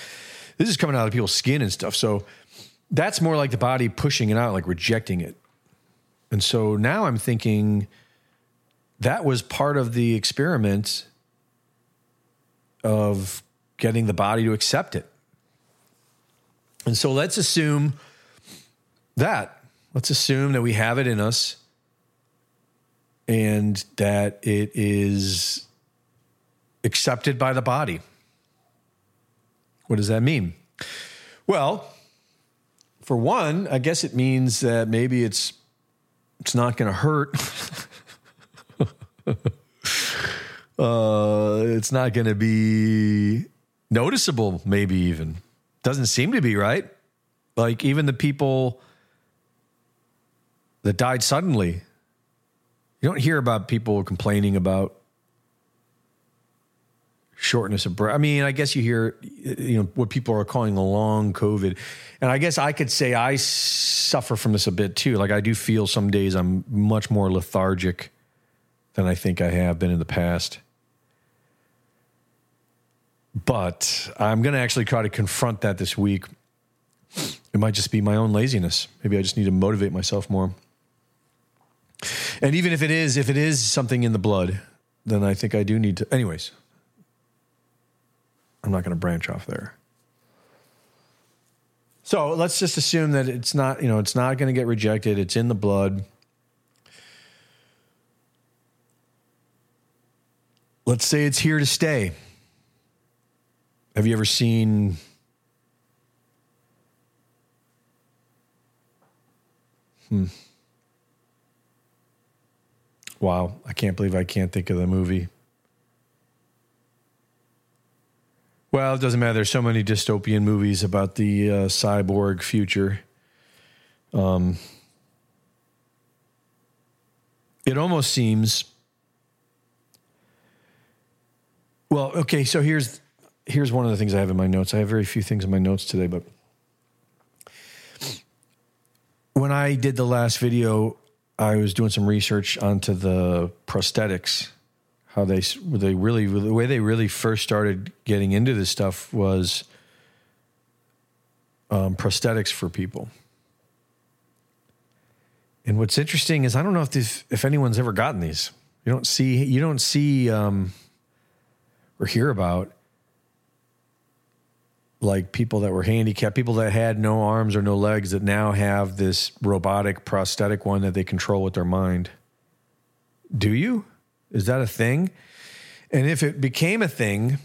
this is coming out of people's skin and stuff. So that's more like the body pushing it out, like rejecting it. And so now I'm thinking that was part of the experiment of getting the body to accept it. And so let's assume that. Let's assume that we have it in us and that it is accepted by the body. What does that mean? Well, for one, I guess it means that maybe it's it's not going to hurt. uh, it's not going to be noticeable, maybe even. Doesn't seem to be, right? Like even the people that died suddenly. You don't hear about people complaining about shortness of breath. I mean, I guess you hear, you know, what people are calling a long COVID. And I guess I could say I suffer from this a bit too. Like I do feel some days I'm much more lethargic than I think I have been in the past. But I'm going to actually try to confront that this week. It might just be my own laziness. Maybe I just need to motivate myself more. And even if it is, if it is something in the blood, then I think I do need to. Anyways, I'm not going to branch off there. So let's just assume that it's not, you know, it's not going to get rejected. It's in the blood. Let's say it's here to stay. Have you ever seen Hmm. Wow, I can't believe I can't think of the movie. Well, it doesn't matter. There's so many dystopian movies about the uh, cyborg future. Um, it almost seems. Well, okay. So here's here's one of the things I have in my notes. I have very few things in my notes today, but when I did the last video, I was doing some research onto the prosthetics. How they they really the way they really first started getting into this stuff was um, prosthetics for people. And what's interesting is I don't know if this, if anyone's ever gotten these. You don't see you don't see um, or hear about like people that were handicapped, people that had no arms or no legs that now have this robotic prosthetic one that they control with their mind. Do you? Is that a thing? And if it became a thing,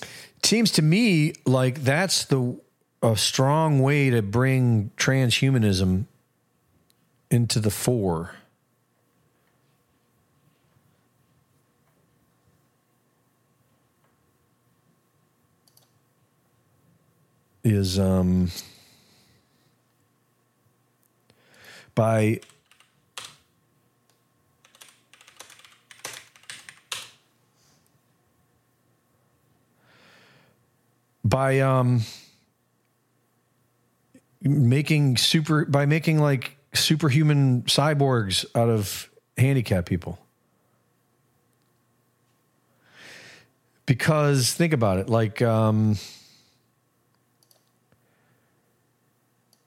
it seems to me like that's the a strong way to bring transhumanism into the fore. is um, by by um, making super by making like superhuman cyborgs out of handicapped people. Because think about it, like um,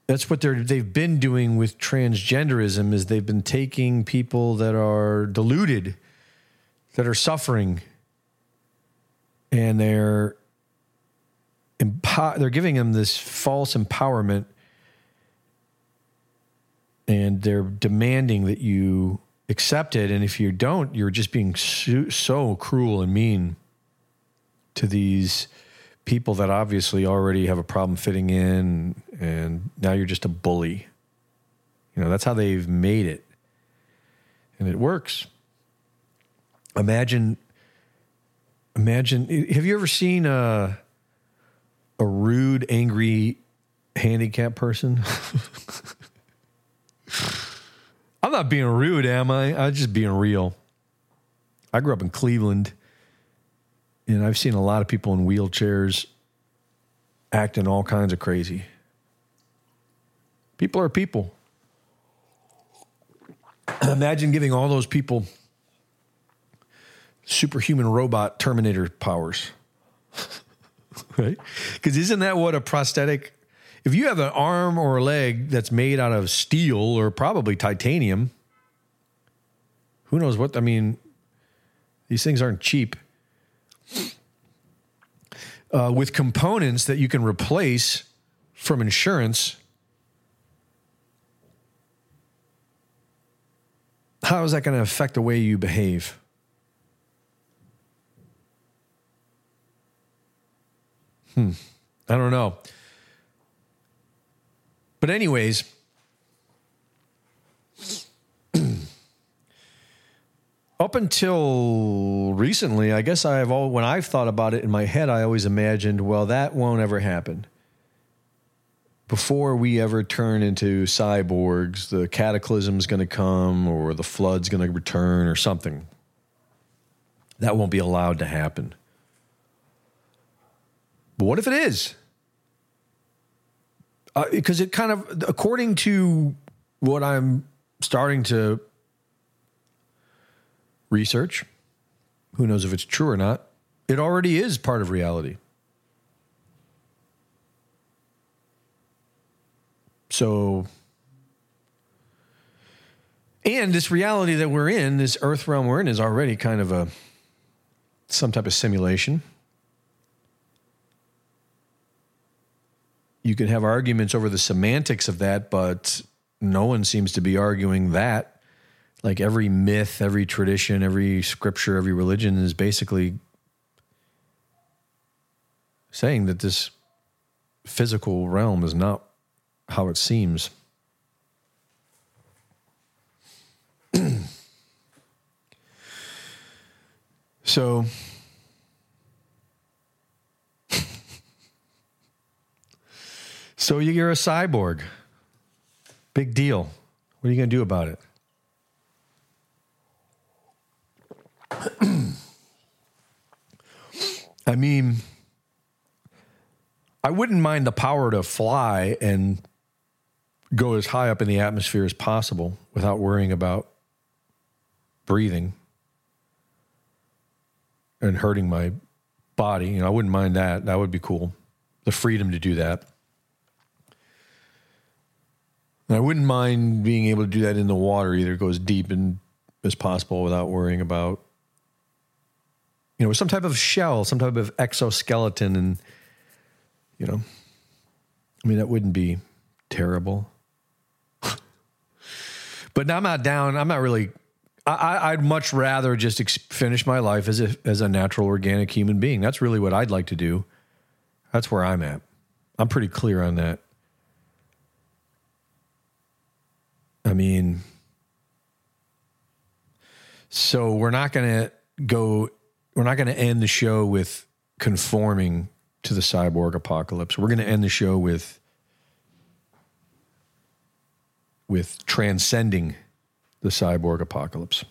that's what they're they've been doing with transgenderism is they've been taking people that are deluded that are suffering and they're they're giving them this false empowerment and they're demanding that you accept it and if you don't you're just being so, so cruel and mean to these people that obviously already have a problem fitting in and now you're just a bully. You know, that's how they've made it. And it works. Imagine imagine have you ever seen a a rude, angry handicapped person? I'm not being rude, am I? I'm just being real. I grew up in Cleveland and I've seen a lot of people in wheelchairs acting all kinds of crazy. People are people. Imagine giving all those people superhuman robot Terminator powers. right? Because isn't that what a prosthetic? If you have an arm or a leg that's made out of steel or probably titanium, who knows what? I mean, these things aren't cheap. Uh, with components that you can replace from insurance, how is that going to affect the way you behave? Hmm. I don't know. But, anyways, up until recently, I guess I've all when I've thought about it in my head, I always imagined, well, that won't ever happen. Before we ever turn into cyborgs, the cataclysm's going to come or the flood's going to return or something. That won't be allowed to happen. But what if it is? Because uh, it kind of, according to what I'm starting to research. Who knows if it's true or not? It already is part of reality. So, and this reality that we're in, this earth realm we're in, is already kind of a some type of simulation. You can have arguments over the semantics of that, but no one seems to be arguing that like every myth, every tradition, every scripture, every religion is basically saying that this physical realm is not how it seems. so so you're a cyborg. Big deal. What are you going to do about it? I mean, I wouldn't mind the power to fly and go as high up in the atmosphere as possible without worrying about breathing and hurting my body. You know, I wouldn't mind that. That would be cool. The freedom to do that. And I wouldn't mind being able to do that in the water either, go as deep and as possible without worrying about you know, some type of shell, some type of exoskeleton, and you know, I mean, that wouldn't be terrible. but I'm not down. I'm not really. I, would much rather just finish my life as a as a natural, organic human being. That's really what I'd like to do. That's where I'm at. I'm pretty clear on that. I mean, so we're not going to go we're not going to end the show with conforming to the cyborg apocalypse. We're going to end the show with with transcending the cyborg apocalypse.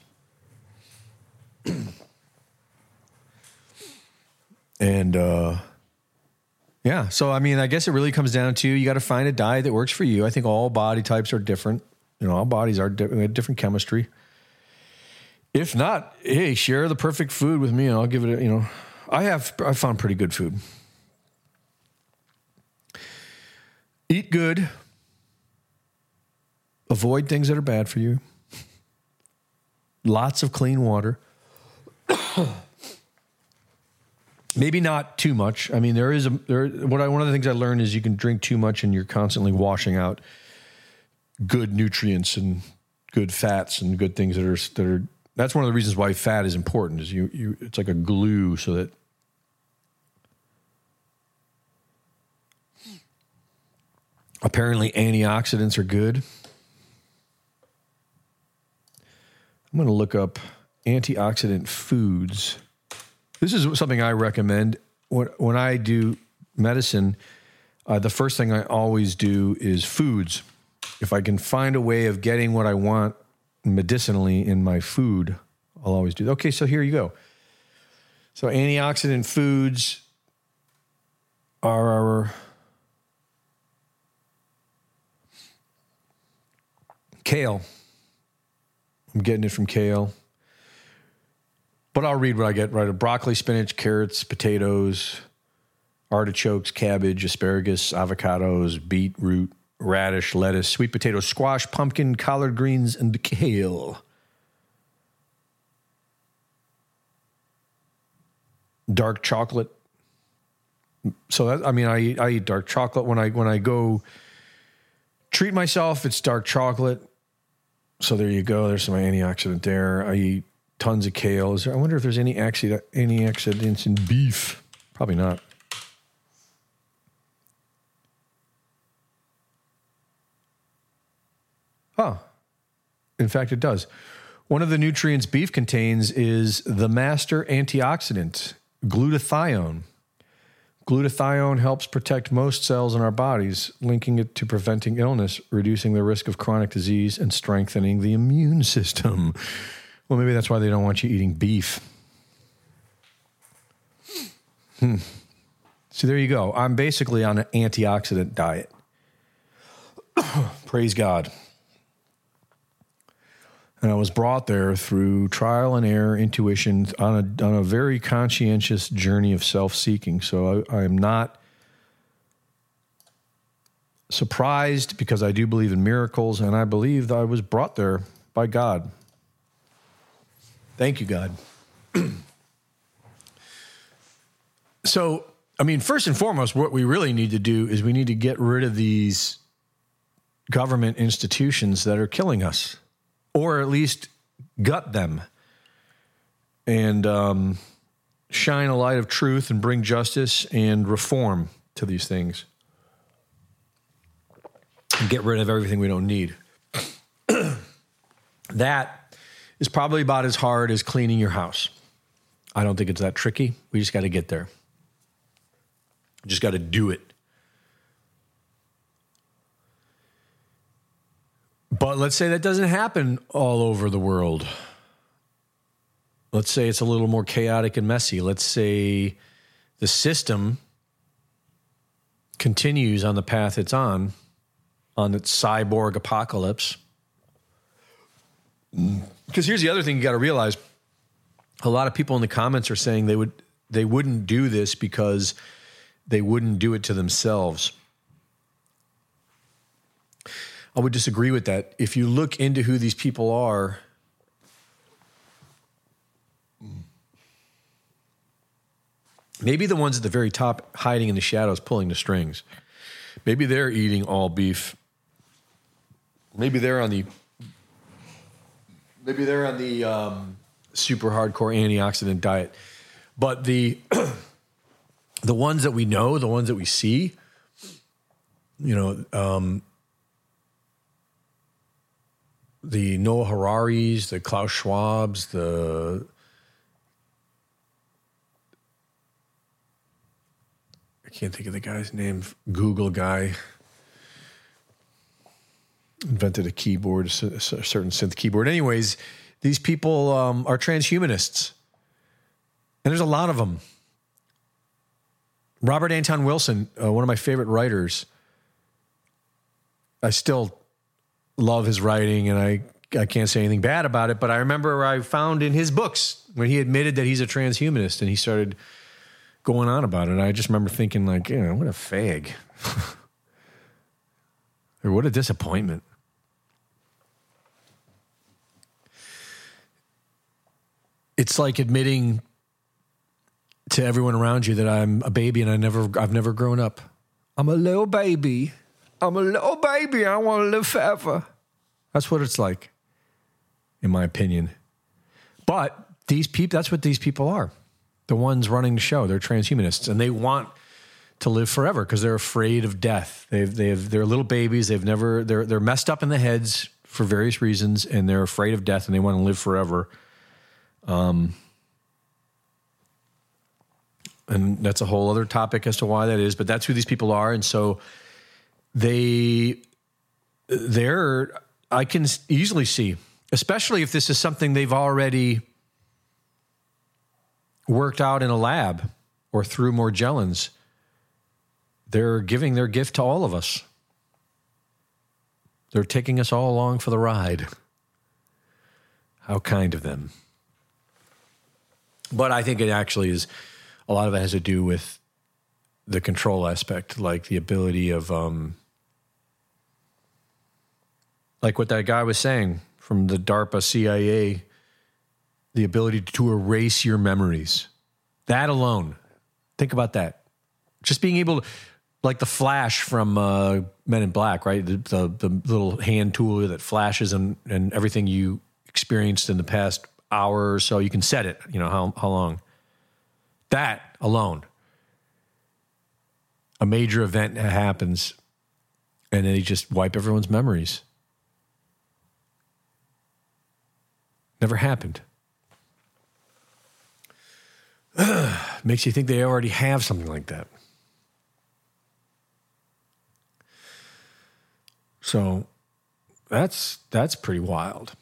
and uh yeah, so I mean, I guess it really comes down to you got to find a diet that works for you. I think all body types are different. You know, all bodies are di- different chemistry. If not, hey, share the perfect food with me and I'll give it a, you know, I have, I found pretty good food. Eat good. Avoid things that are bad for you. Lots of clean water. Maybe not too much. I mean, there is a there. What I one of the things I learned is you can drink too much and you're constantly washing out good nutrients and good fats and good things that are that are that's one of the reasons why fat is important is you, you it's like a glue so that apparently antioxidants are good. I'm going to look up antioxidant foods. This is something i recommend. When, when i do medicine uh, the first thing i always do is foods if i can find a way of getting what i want medicinally in my food, I'll always do that. Okay, so here you go. So antioxidant foods are our kale, I'm getting it from kale. But I'll read what I get right. Broccoli, spinach, carrots, potatoes, artichokes, cabbage, asparagus, avocados, beetroot, radish, lettuce, sweet potato, squash, pumpkin, collard greens, and kale. Dark chocolate. So that, I mean, I eat, I eat dark chocolate when I when I go treat myself. It's dark chocolate. So there you go. There's some antioxidant there. I eat tons of kale. There, I wonder if there's any antioxidants in beef. Probably not. Oh, in fact, it does. One of the nutrients beef contains is the master antioxidant, glutathione. Glutathione helps protect most cells in our bodies, linking it to preventing illness, reducing the risk of chronic disease, and strengthening the immune system. Well, maybe that's why they don't want you eating beef. Hmm. So there you go. I'm basically on an antioxidant diet. Praise God. And I was brought there through trial and error, intuition, on a, on a very conscientious journey of self seeking. So I, I'm not surprised because I do believe in miracles, and I believe that I was brought there by God. Thank you, God. so, I mean, first and foremost, what we really need to do is we need to get rid of these government institutions that are killing us or at least gut them and um, shine a light of truth and bring justice and reform to these things and get rid of everything we don't need. that is probably about as hard as cleaning your house. I don't think it's that tricky. We just got to get there. Just got to do it. But let's say that doesn't happen all over the world. Let's say it's a little more chaotic and messy. Let's say the system continues on the path it's on, on its cyborg apocalypse. Because here's the other thing you got to realize: a lot of people in the comments are saying they would they wouldn't do this because they wouldn't do it to themselves. I would disagree with that. If you look into who these people are, maybe the ones at the very top hiding in the shadows pulling the strings. Maybe they're eating all beef. Maybe they're on the maybe they're on the um, super hardcore antioxidant diet. But the the ones that we know, the ones that we see, you know, um, the Noah Hararis, the Klaus Schwabs, the I can't think of the guy's name. Google guy invented a keyboard, a certain synth keyboard. Anyways, these people um, are transhumanists, and there's a lot of them. Robert Anton Wilson, uh, one of my favorite writers. I still love his writing, and I I can't say anything bad about it. But I remember I found in his books when he admitted that he's a transhumanist, and he started going on about it. I just remember thinking, like, you know, what a fag, or what a disappointment. It's like admitting to everyone around you that I'm a baby and I never I've never grown up. I'm a little baby. I'm a little baby. I want to live forever. That's what it's like, in my opinion. But these people, that's what these people are. The ones running the show, they're transhumanists and they want to live forever because they're afraid of death. They've, they've, they're little babies. They've never, they're, they're messed up in the heads for various reasons and they're afraid of death and they want to live forever. Um, and that's a whole other topic as to why that is, but that's who these people are. And so, they they're I can easily see, especially if this is something they've already worked out in a lab or through Morgellons. They're giving their gift to all of us. They're taking us all along for the ride. How kind of them. But I think it actually is a lot of it has to do with the control aspect, like the ability of, um, like what that guy was saying from the DARPA CIA, the ability to erase your memories. That alone, think about that. Just being able to, like the flash from uh, Men in Black, right? The, the, the little hand tool that flashes and and everything you experienced in the past hour or so, you can set it. You know how how long. That alone, a major event happens, and then you just wipe everyone's memories. Never happened. Makes you think they already have something like that. So that's that's pretty wild.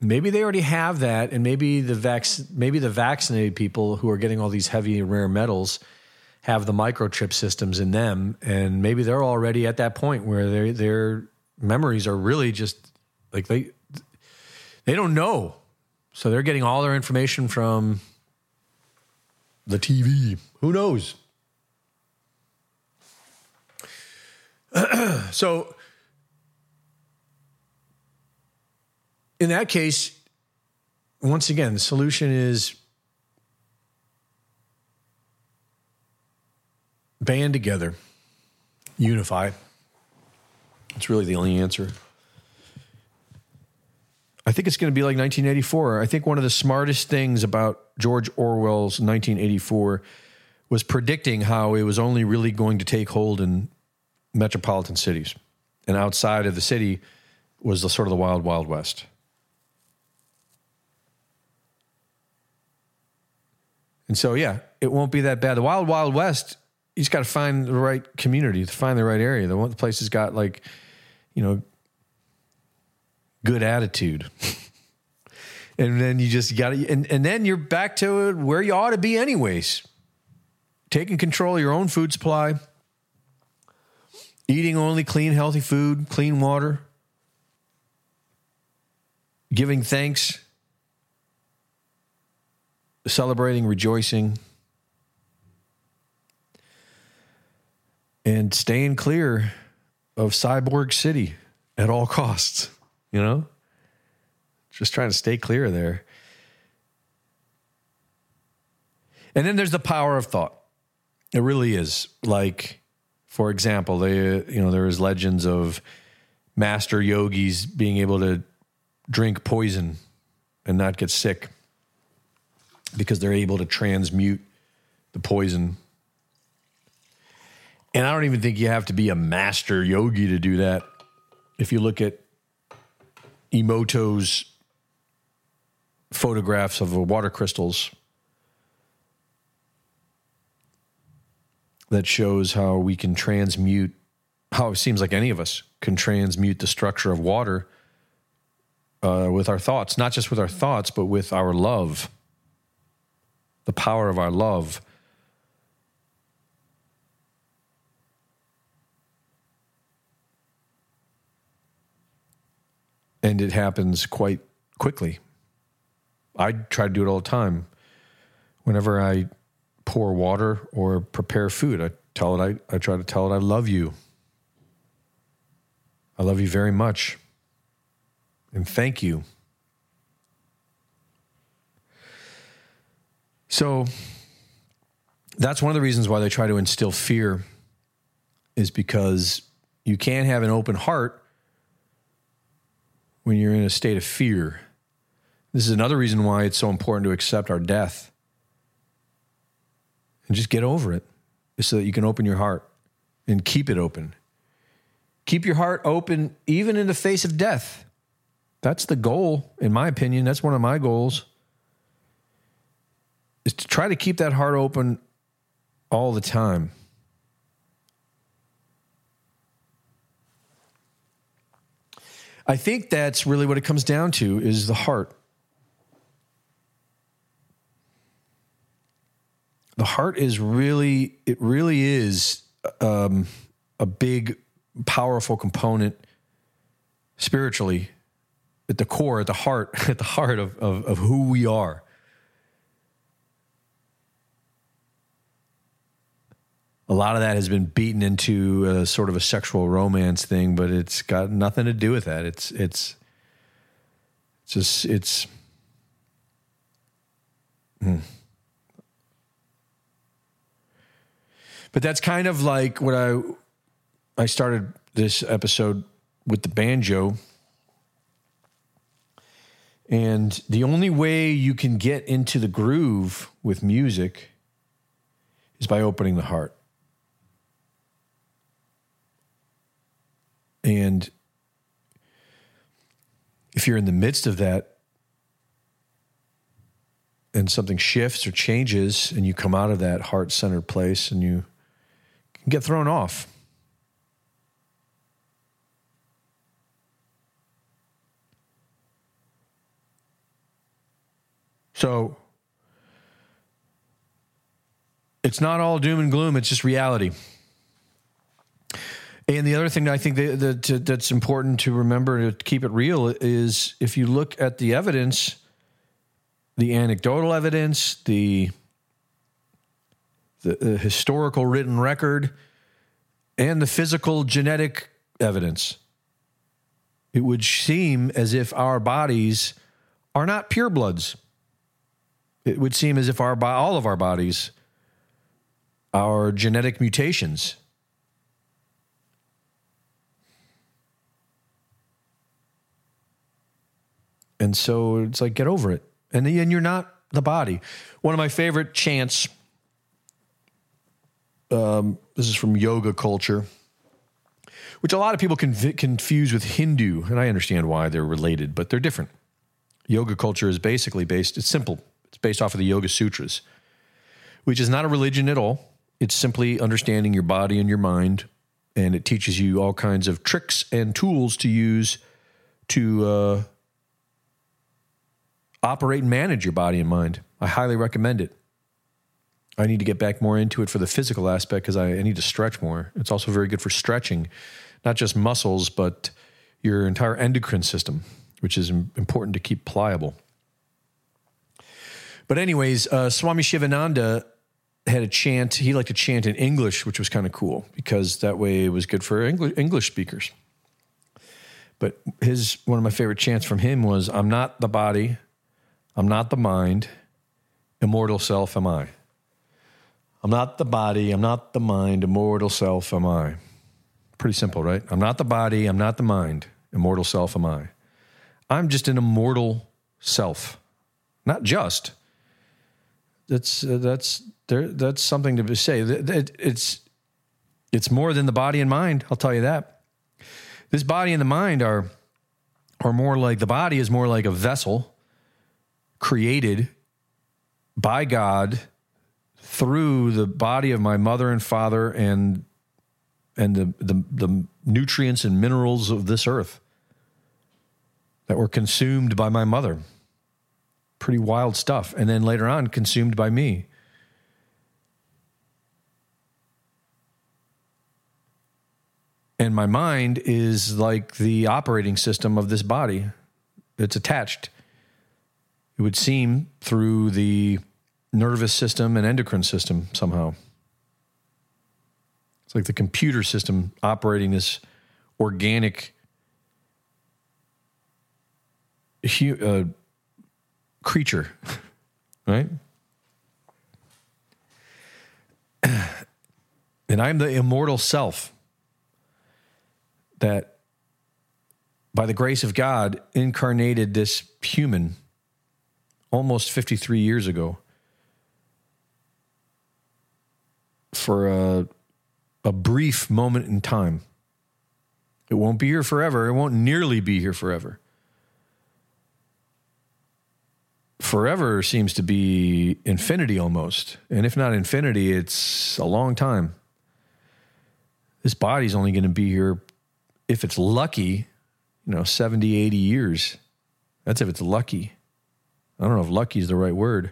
Maybe they already have that, and maybe the vac- maybe the vaccinated people who are getting all these heavy rare metals have the microchip systems in them, and maybe they're already at that point where their their memories are really just like they they don't know, so they're getting all their information from the TV. Who knows? so in that case, once again, the solution is band together, unify. It's really the only answer. I think it's going to be like 1984. I think one of the smartest things about George Orwell's 1984 was predicting how it was only really going to take hold in metropolitan cities. And outside of the city was the sort of the wild, wild west. And so, yeah, it won't be that bad. The wild, wild west, you just got to find the right community, to find the right area. The one the place has got like, you know, good attitude. and then you just got to, and, and then you're back to where you ought to be, anyways. Taking control of your own food supply, eating only clean, healthy food, clean water, giving thanks, celebrating, rejoicing, and staying clear of Cyborg City at all costs, you know? Just trying to stay clear there. And then there's the power of thought. It really is. Like, for example, they you know there is legends of master yogis being able to drink poison and not get sick because they're able to transmute the poison. And I don't even think you have to be a master yogi to do that. If you look at Emoto's photographs of water crystals, that shows how we can transmute, how it seems like any of us can transmute the structure of water uh, with our thoughts, not just with our thoughts, but with our love, the power of our love. And it happens quite quickly. I try to do it all the time. Whenever I pour water or prepare food. I tell it I, I try to tell it I love you. I love you very much. And thank you. So that's one of the reasons why they try to instill fear is because you can't have an open heart when you're in a state of fear. This is another reason why it's so important to accept our death and just get over it so that you can open your heart and keep it open. Keep your heart open even in the face of death. That's the goal, in my opinion. That's one of my goals. Is to try to keep that heart open all the time. I think that's really what it comes down to is the heart. the heart is really it really is um, a big powerful component spiritually, at the core, at the heart, at the heart of, of, of who we are. A lot of that has been beaten into a sort of a sexual romance thing, but it's got nothing to do with that. It's it's it's just it's. Hmm. But that's kind of like what I I started this episode with the banjo. And the only way you can get into the groove with music is by opening the heart. And if you're in the midst of that and something shifts or changes and you come out of that heart centered place and you get thrown off. So it's not all doom and gloom, it's just reality. And the other thing I think that, that, that's important to remember to keep it real is if you look at the evidence, the anecdotal evidence, the the, the historical written record, and the physical genetic evidence, it would seem as if our bodies are not purebloods. It would seem as if our all of our bodies are genetic mutations And so it's like, get over it. And, and you're not the body. One of my favorite chants, um, this is from yoga culture, which a lot of people conv- confuse with Hindu. And I understand why they're related, but they're different. Yoga culture is basically based, it's simple. It's based off of the Yoga Sutras, which is not a religion at all. It's simply understanding your body and your mind. And it teaches you all kinds of tricks and tools to use to uh, operate and manage your body and mind. I highly recommend it. I need to get back more into it for the physical aspect because I, I, need to stretch more. It's also very good for stretching, not just muscles, but your entire endocrine system, which is important to keep pliable. But, anyways, uh, Swami Shivananda had a chant. He liked to chant in English, which was kind of cool because that way it was good for English, English speakers. But his one of my favorite chants from him was, "I'm not the body, I'm not the mind. Immortal self am I. I'm not the body. I'm not the mind. Immortal self am I. Pretty simple, right? I'm not the body. I'm not the mind. Immortal self am I. I'm just an immortal self. Not just. That's uh, that's there. That's something to say. It's it's more than the body and mind. I'll tell you that. This body and the mind are are more like the body is more like a vessel created by God through the body of my mother and father and and the, the, the nutrients and minerals of this earth that were consumed by my mother. Pretty wild stuff. And then later on, consumed by me. And my mind is like the operating system of this body. It's attached it would seem, through the nervous system and endocrine system somehow. It's like the computer system operating this organic uh, creature, right? And I'm the immortal self that, by the grace of God, incarnated this human almost 53 years ago for a, a brief moment in time. It won't be here forever. It won't nearly be here forever. Forever seems to be infinity almost. And if not infinity, it's a long time. This body's only going to be here, if it's lucky, you know, 70, 80 years. That's if it's lucky. I don't know if lucky is the right word.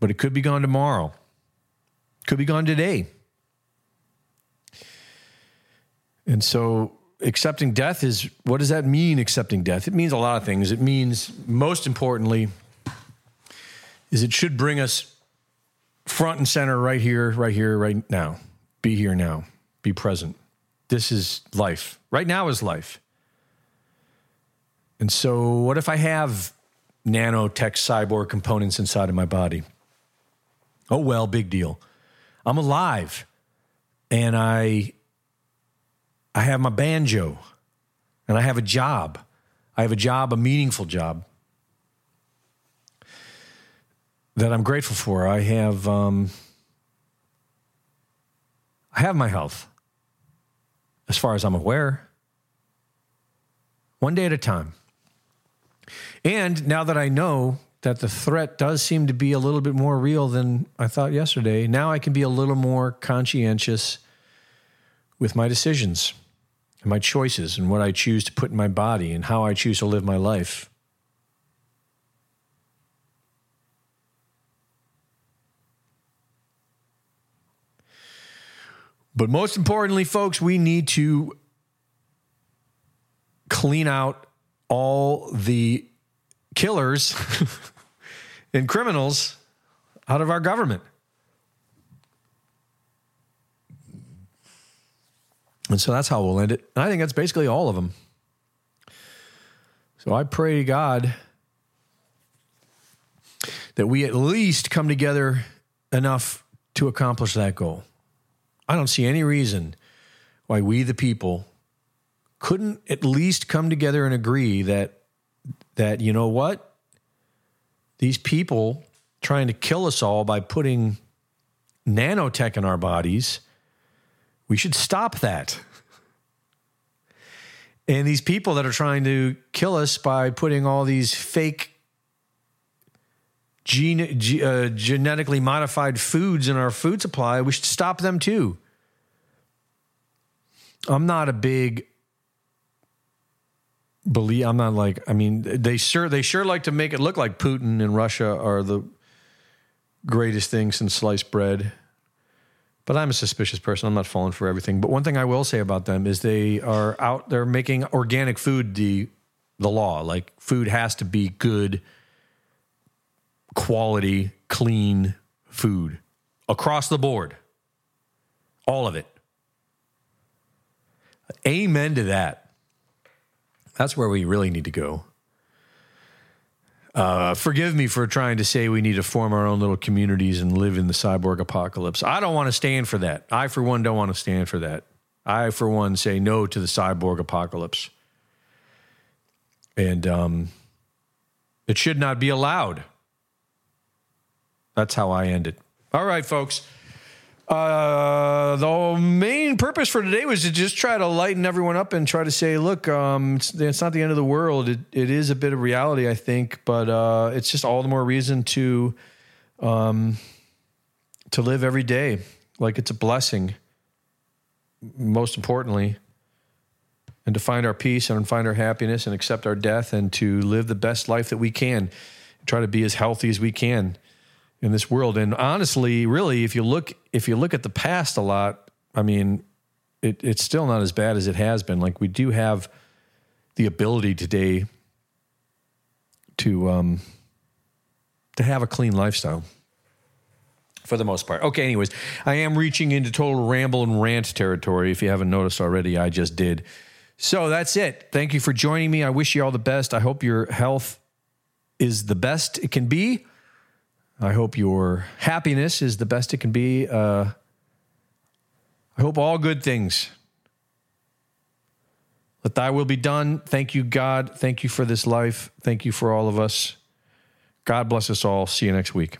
But it could be gone tomorrow. Could be gone today. And so accepting death is what does that mean accepting death? It means a lot of things. It means most importantly is it should bring us front and center right here, right here, right now. Be here now. Be present. This is life. Right now is life. And so what if I have nanotech cyborg components inside of my body? Oh well, big deal. I'm alive and I I have my banjo and I have a job. I have a job, a meaningful job that I'm grateful for. I have um, I have my health, as far as I'm aware. One day at a time. And now that I know that the threat does seem to be a little bit more real than I thought yesterday. Now I can be a little more conscientious with my decisions and my choices and what I choose to put in my body and how I choose to live my life. But most importantly, folks, we need to clean out all the killers and criminals out of our government. And so that's how we'll end it. And I think that's basically all of them. So I pray to God that we at least come together enough to accomplish that goal. I don't see any reason why we, the people, couldn't at least come together and agree that that, you know what? These people trying to kill us all by putting nanotech in our bodies, we should stop that. And these people that are trying to kill us by putting all these fake gene, uh, genetically modified foods in our food supply, we should stop them too. I'm not a big believe I'm not like I mean they sure they sure like to make it look like Putin and Russia are the greatest thing since sliced bread. But I'm a suspicious person. I'm not falling for everything. But one thing I will say about them is they are out there making organic food the the law. Like food has to be good quality, clean food across the board. All of it. Amen to that. That's where we really need to go. Uh, forgive me for trying to say we need to form our own little communities and live in the cyborg apocalypse. I don't want to stand for that. I, for one, don't want to stand for that. I, for one, say no to the cyborg apocalypse. And um, it should not be allowed. That's how I end it. All right, folks. Uh, the main purpose for today was to just try to lighten everyone up and try to say, look, um, it's, it's, not the end of the world. It, it is a bit of reality, I think, but uh, it's just all the more reason to um, to live every day like it's a blessing. Most importantly, and to find our peace and find our happiness and accept our death and to live the best life that we can. Try to be as healthy as we can in this world. And honestly, really, if you look if you look at the past a lot, I mean, it, it's still not as bad as it has been. Like we do have the ability today to um, to have a clean lifestyle for the most part. Okay, anyways, I am reaching into total ramble and rant territory. If you haven't noticed already, I just did. So that's it. Thank you for joining me. I wish you all the best. I hope your health is the best it can be. I hope your happiness is the best it can be. Uh, I hope all good things. Let thy will be done. Thank you, God. Thank you for this life. Thank you for all of us. God bless us all. See you next week.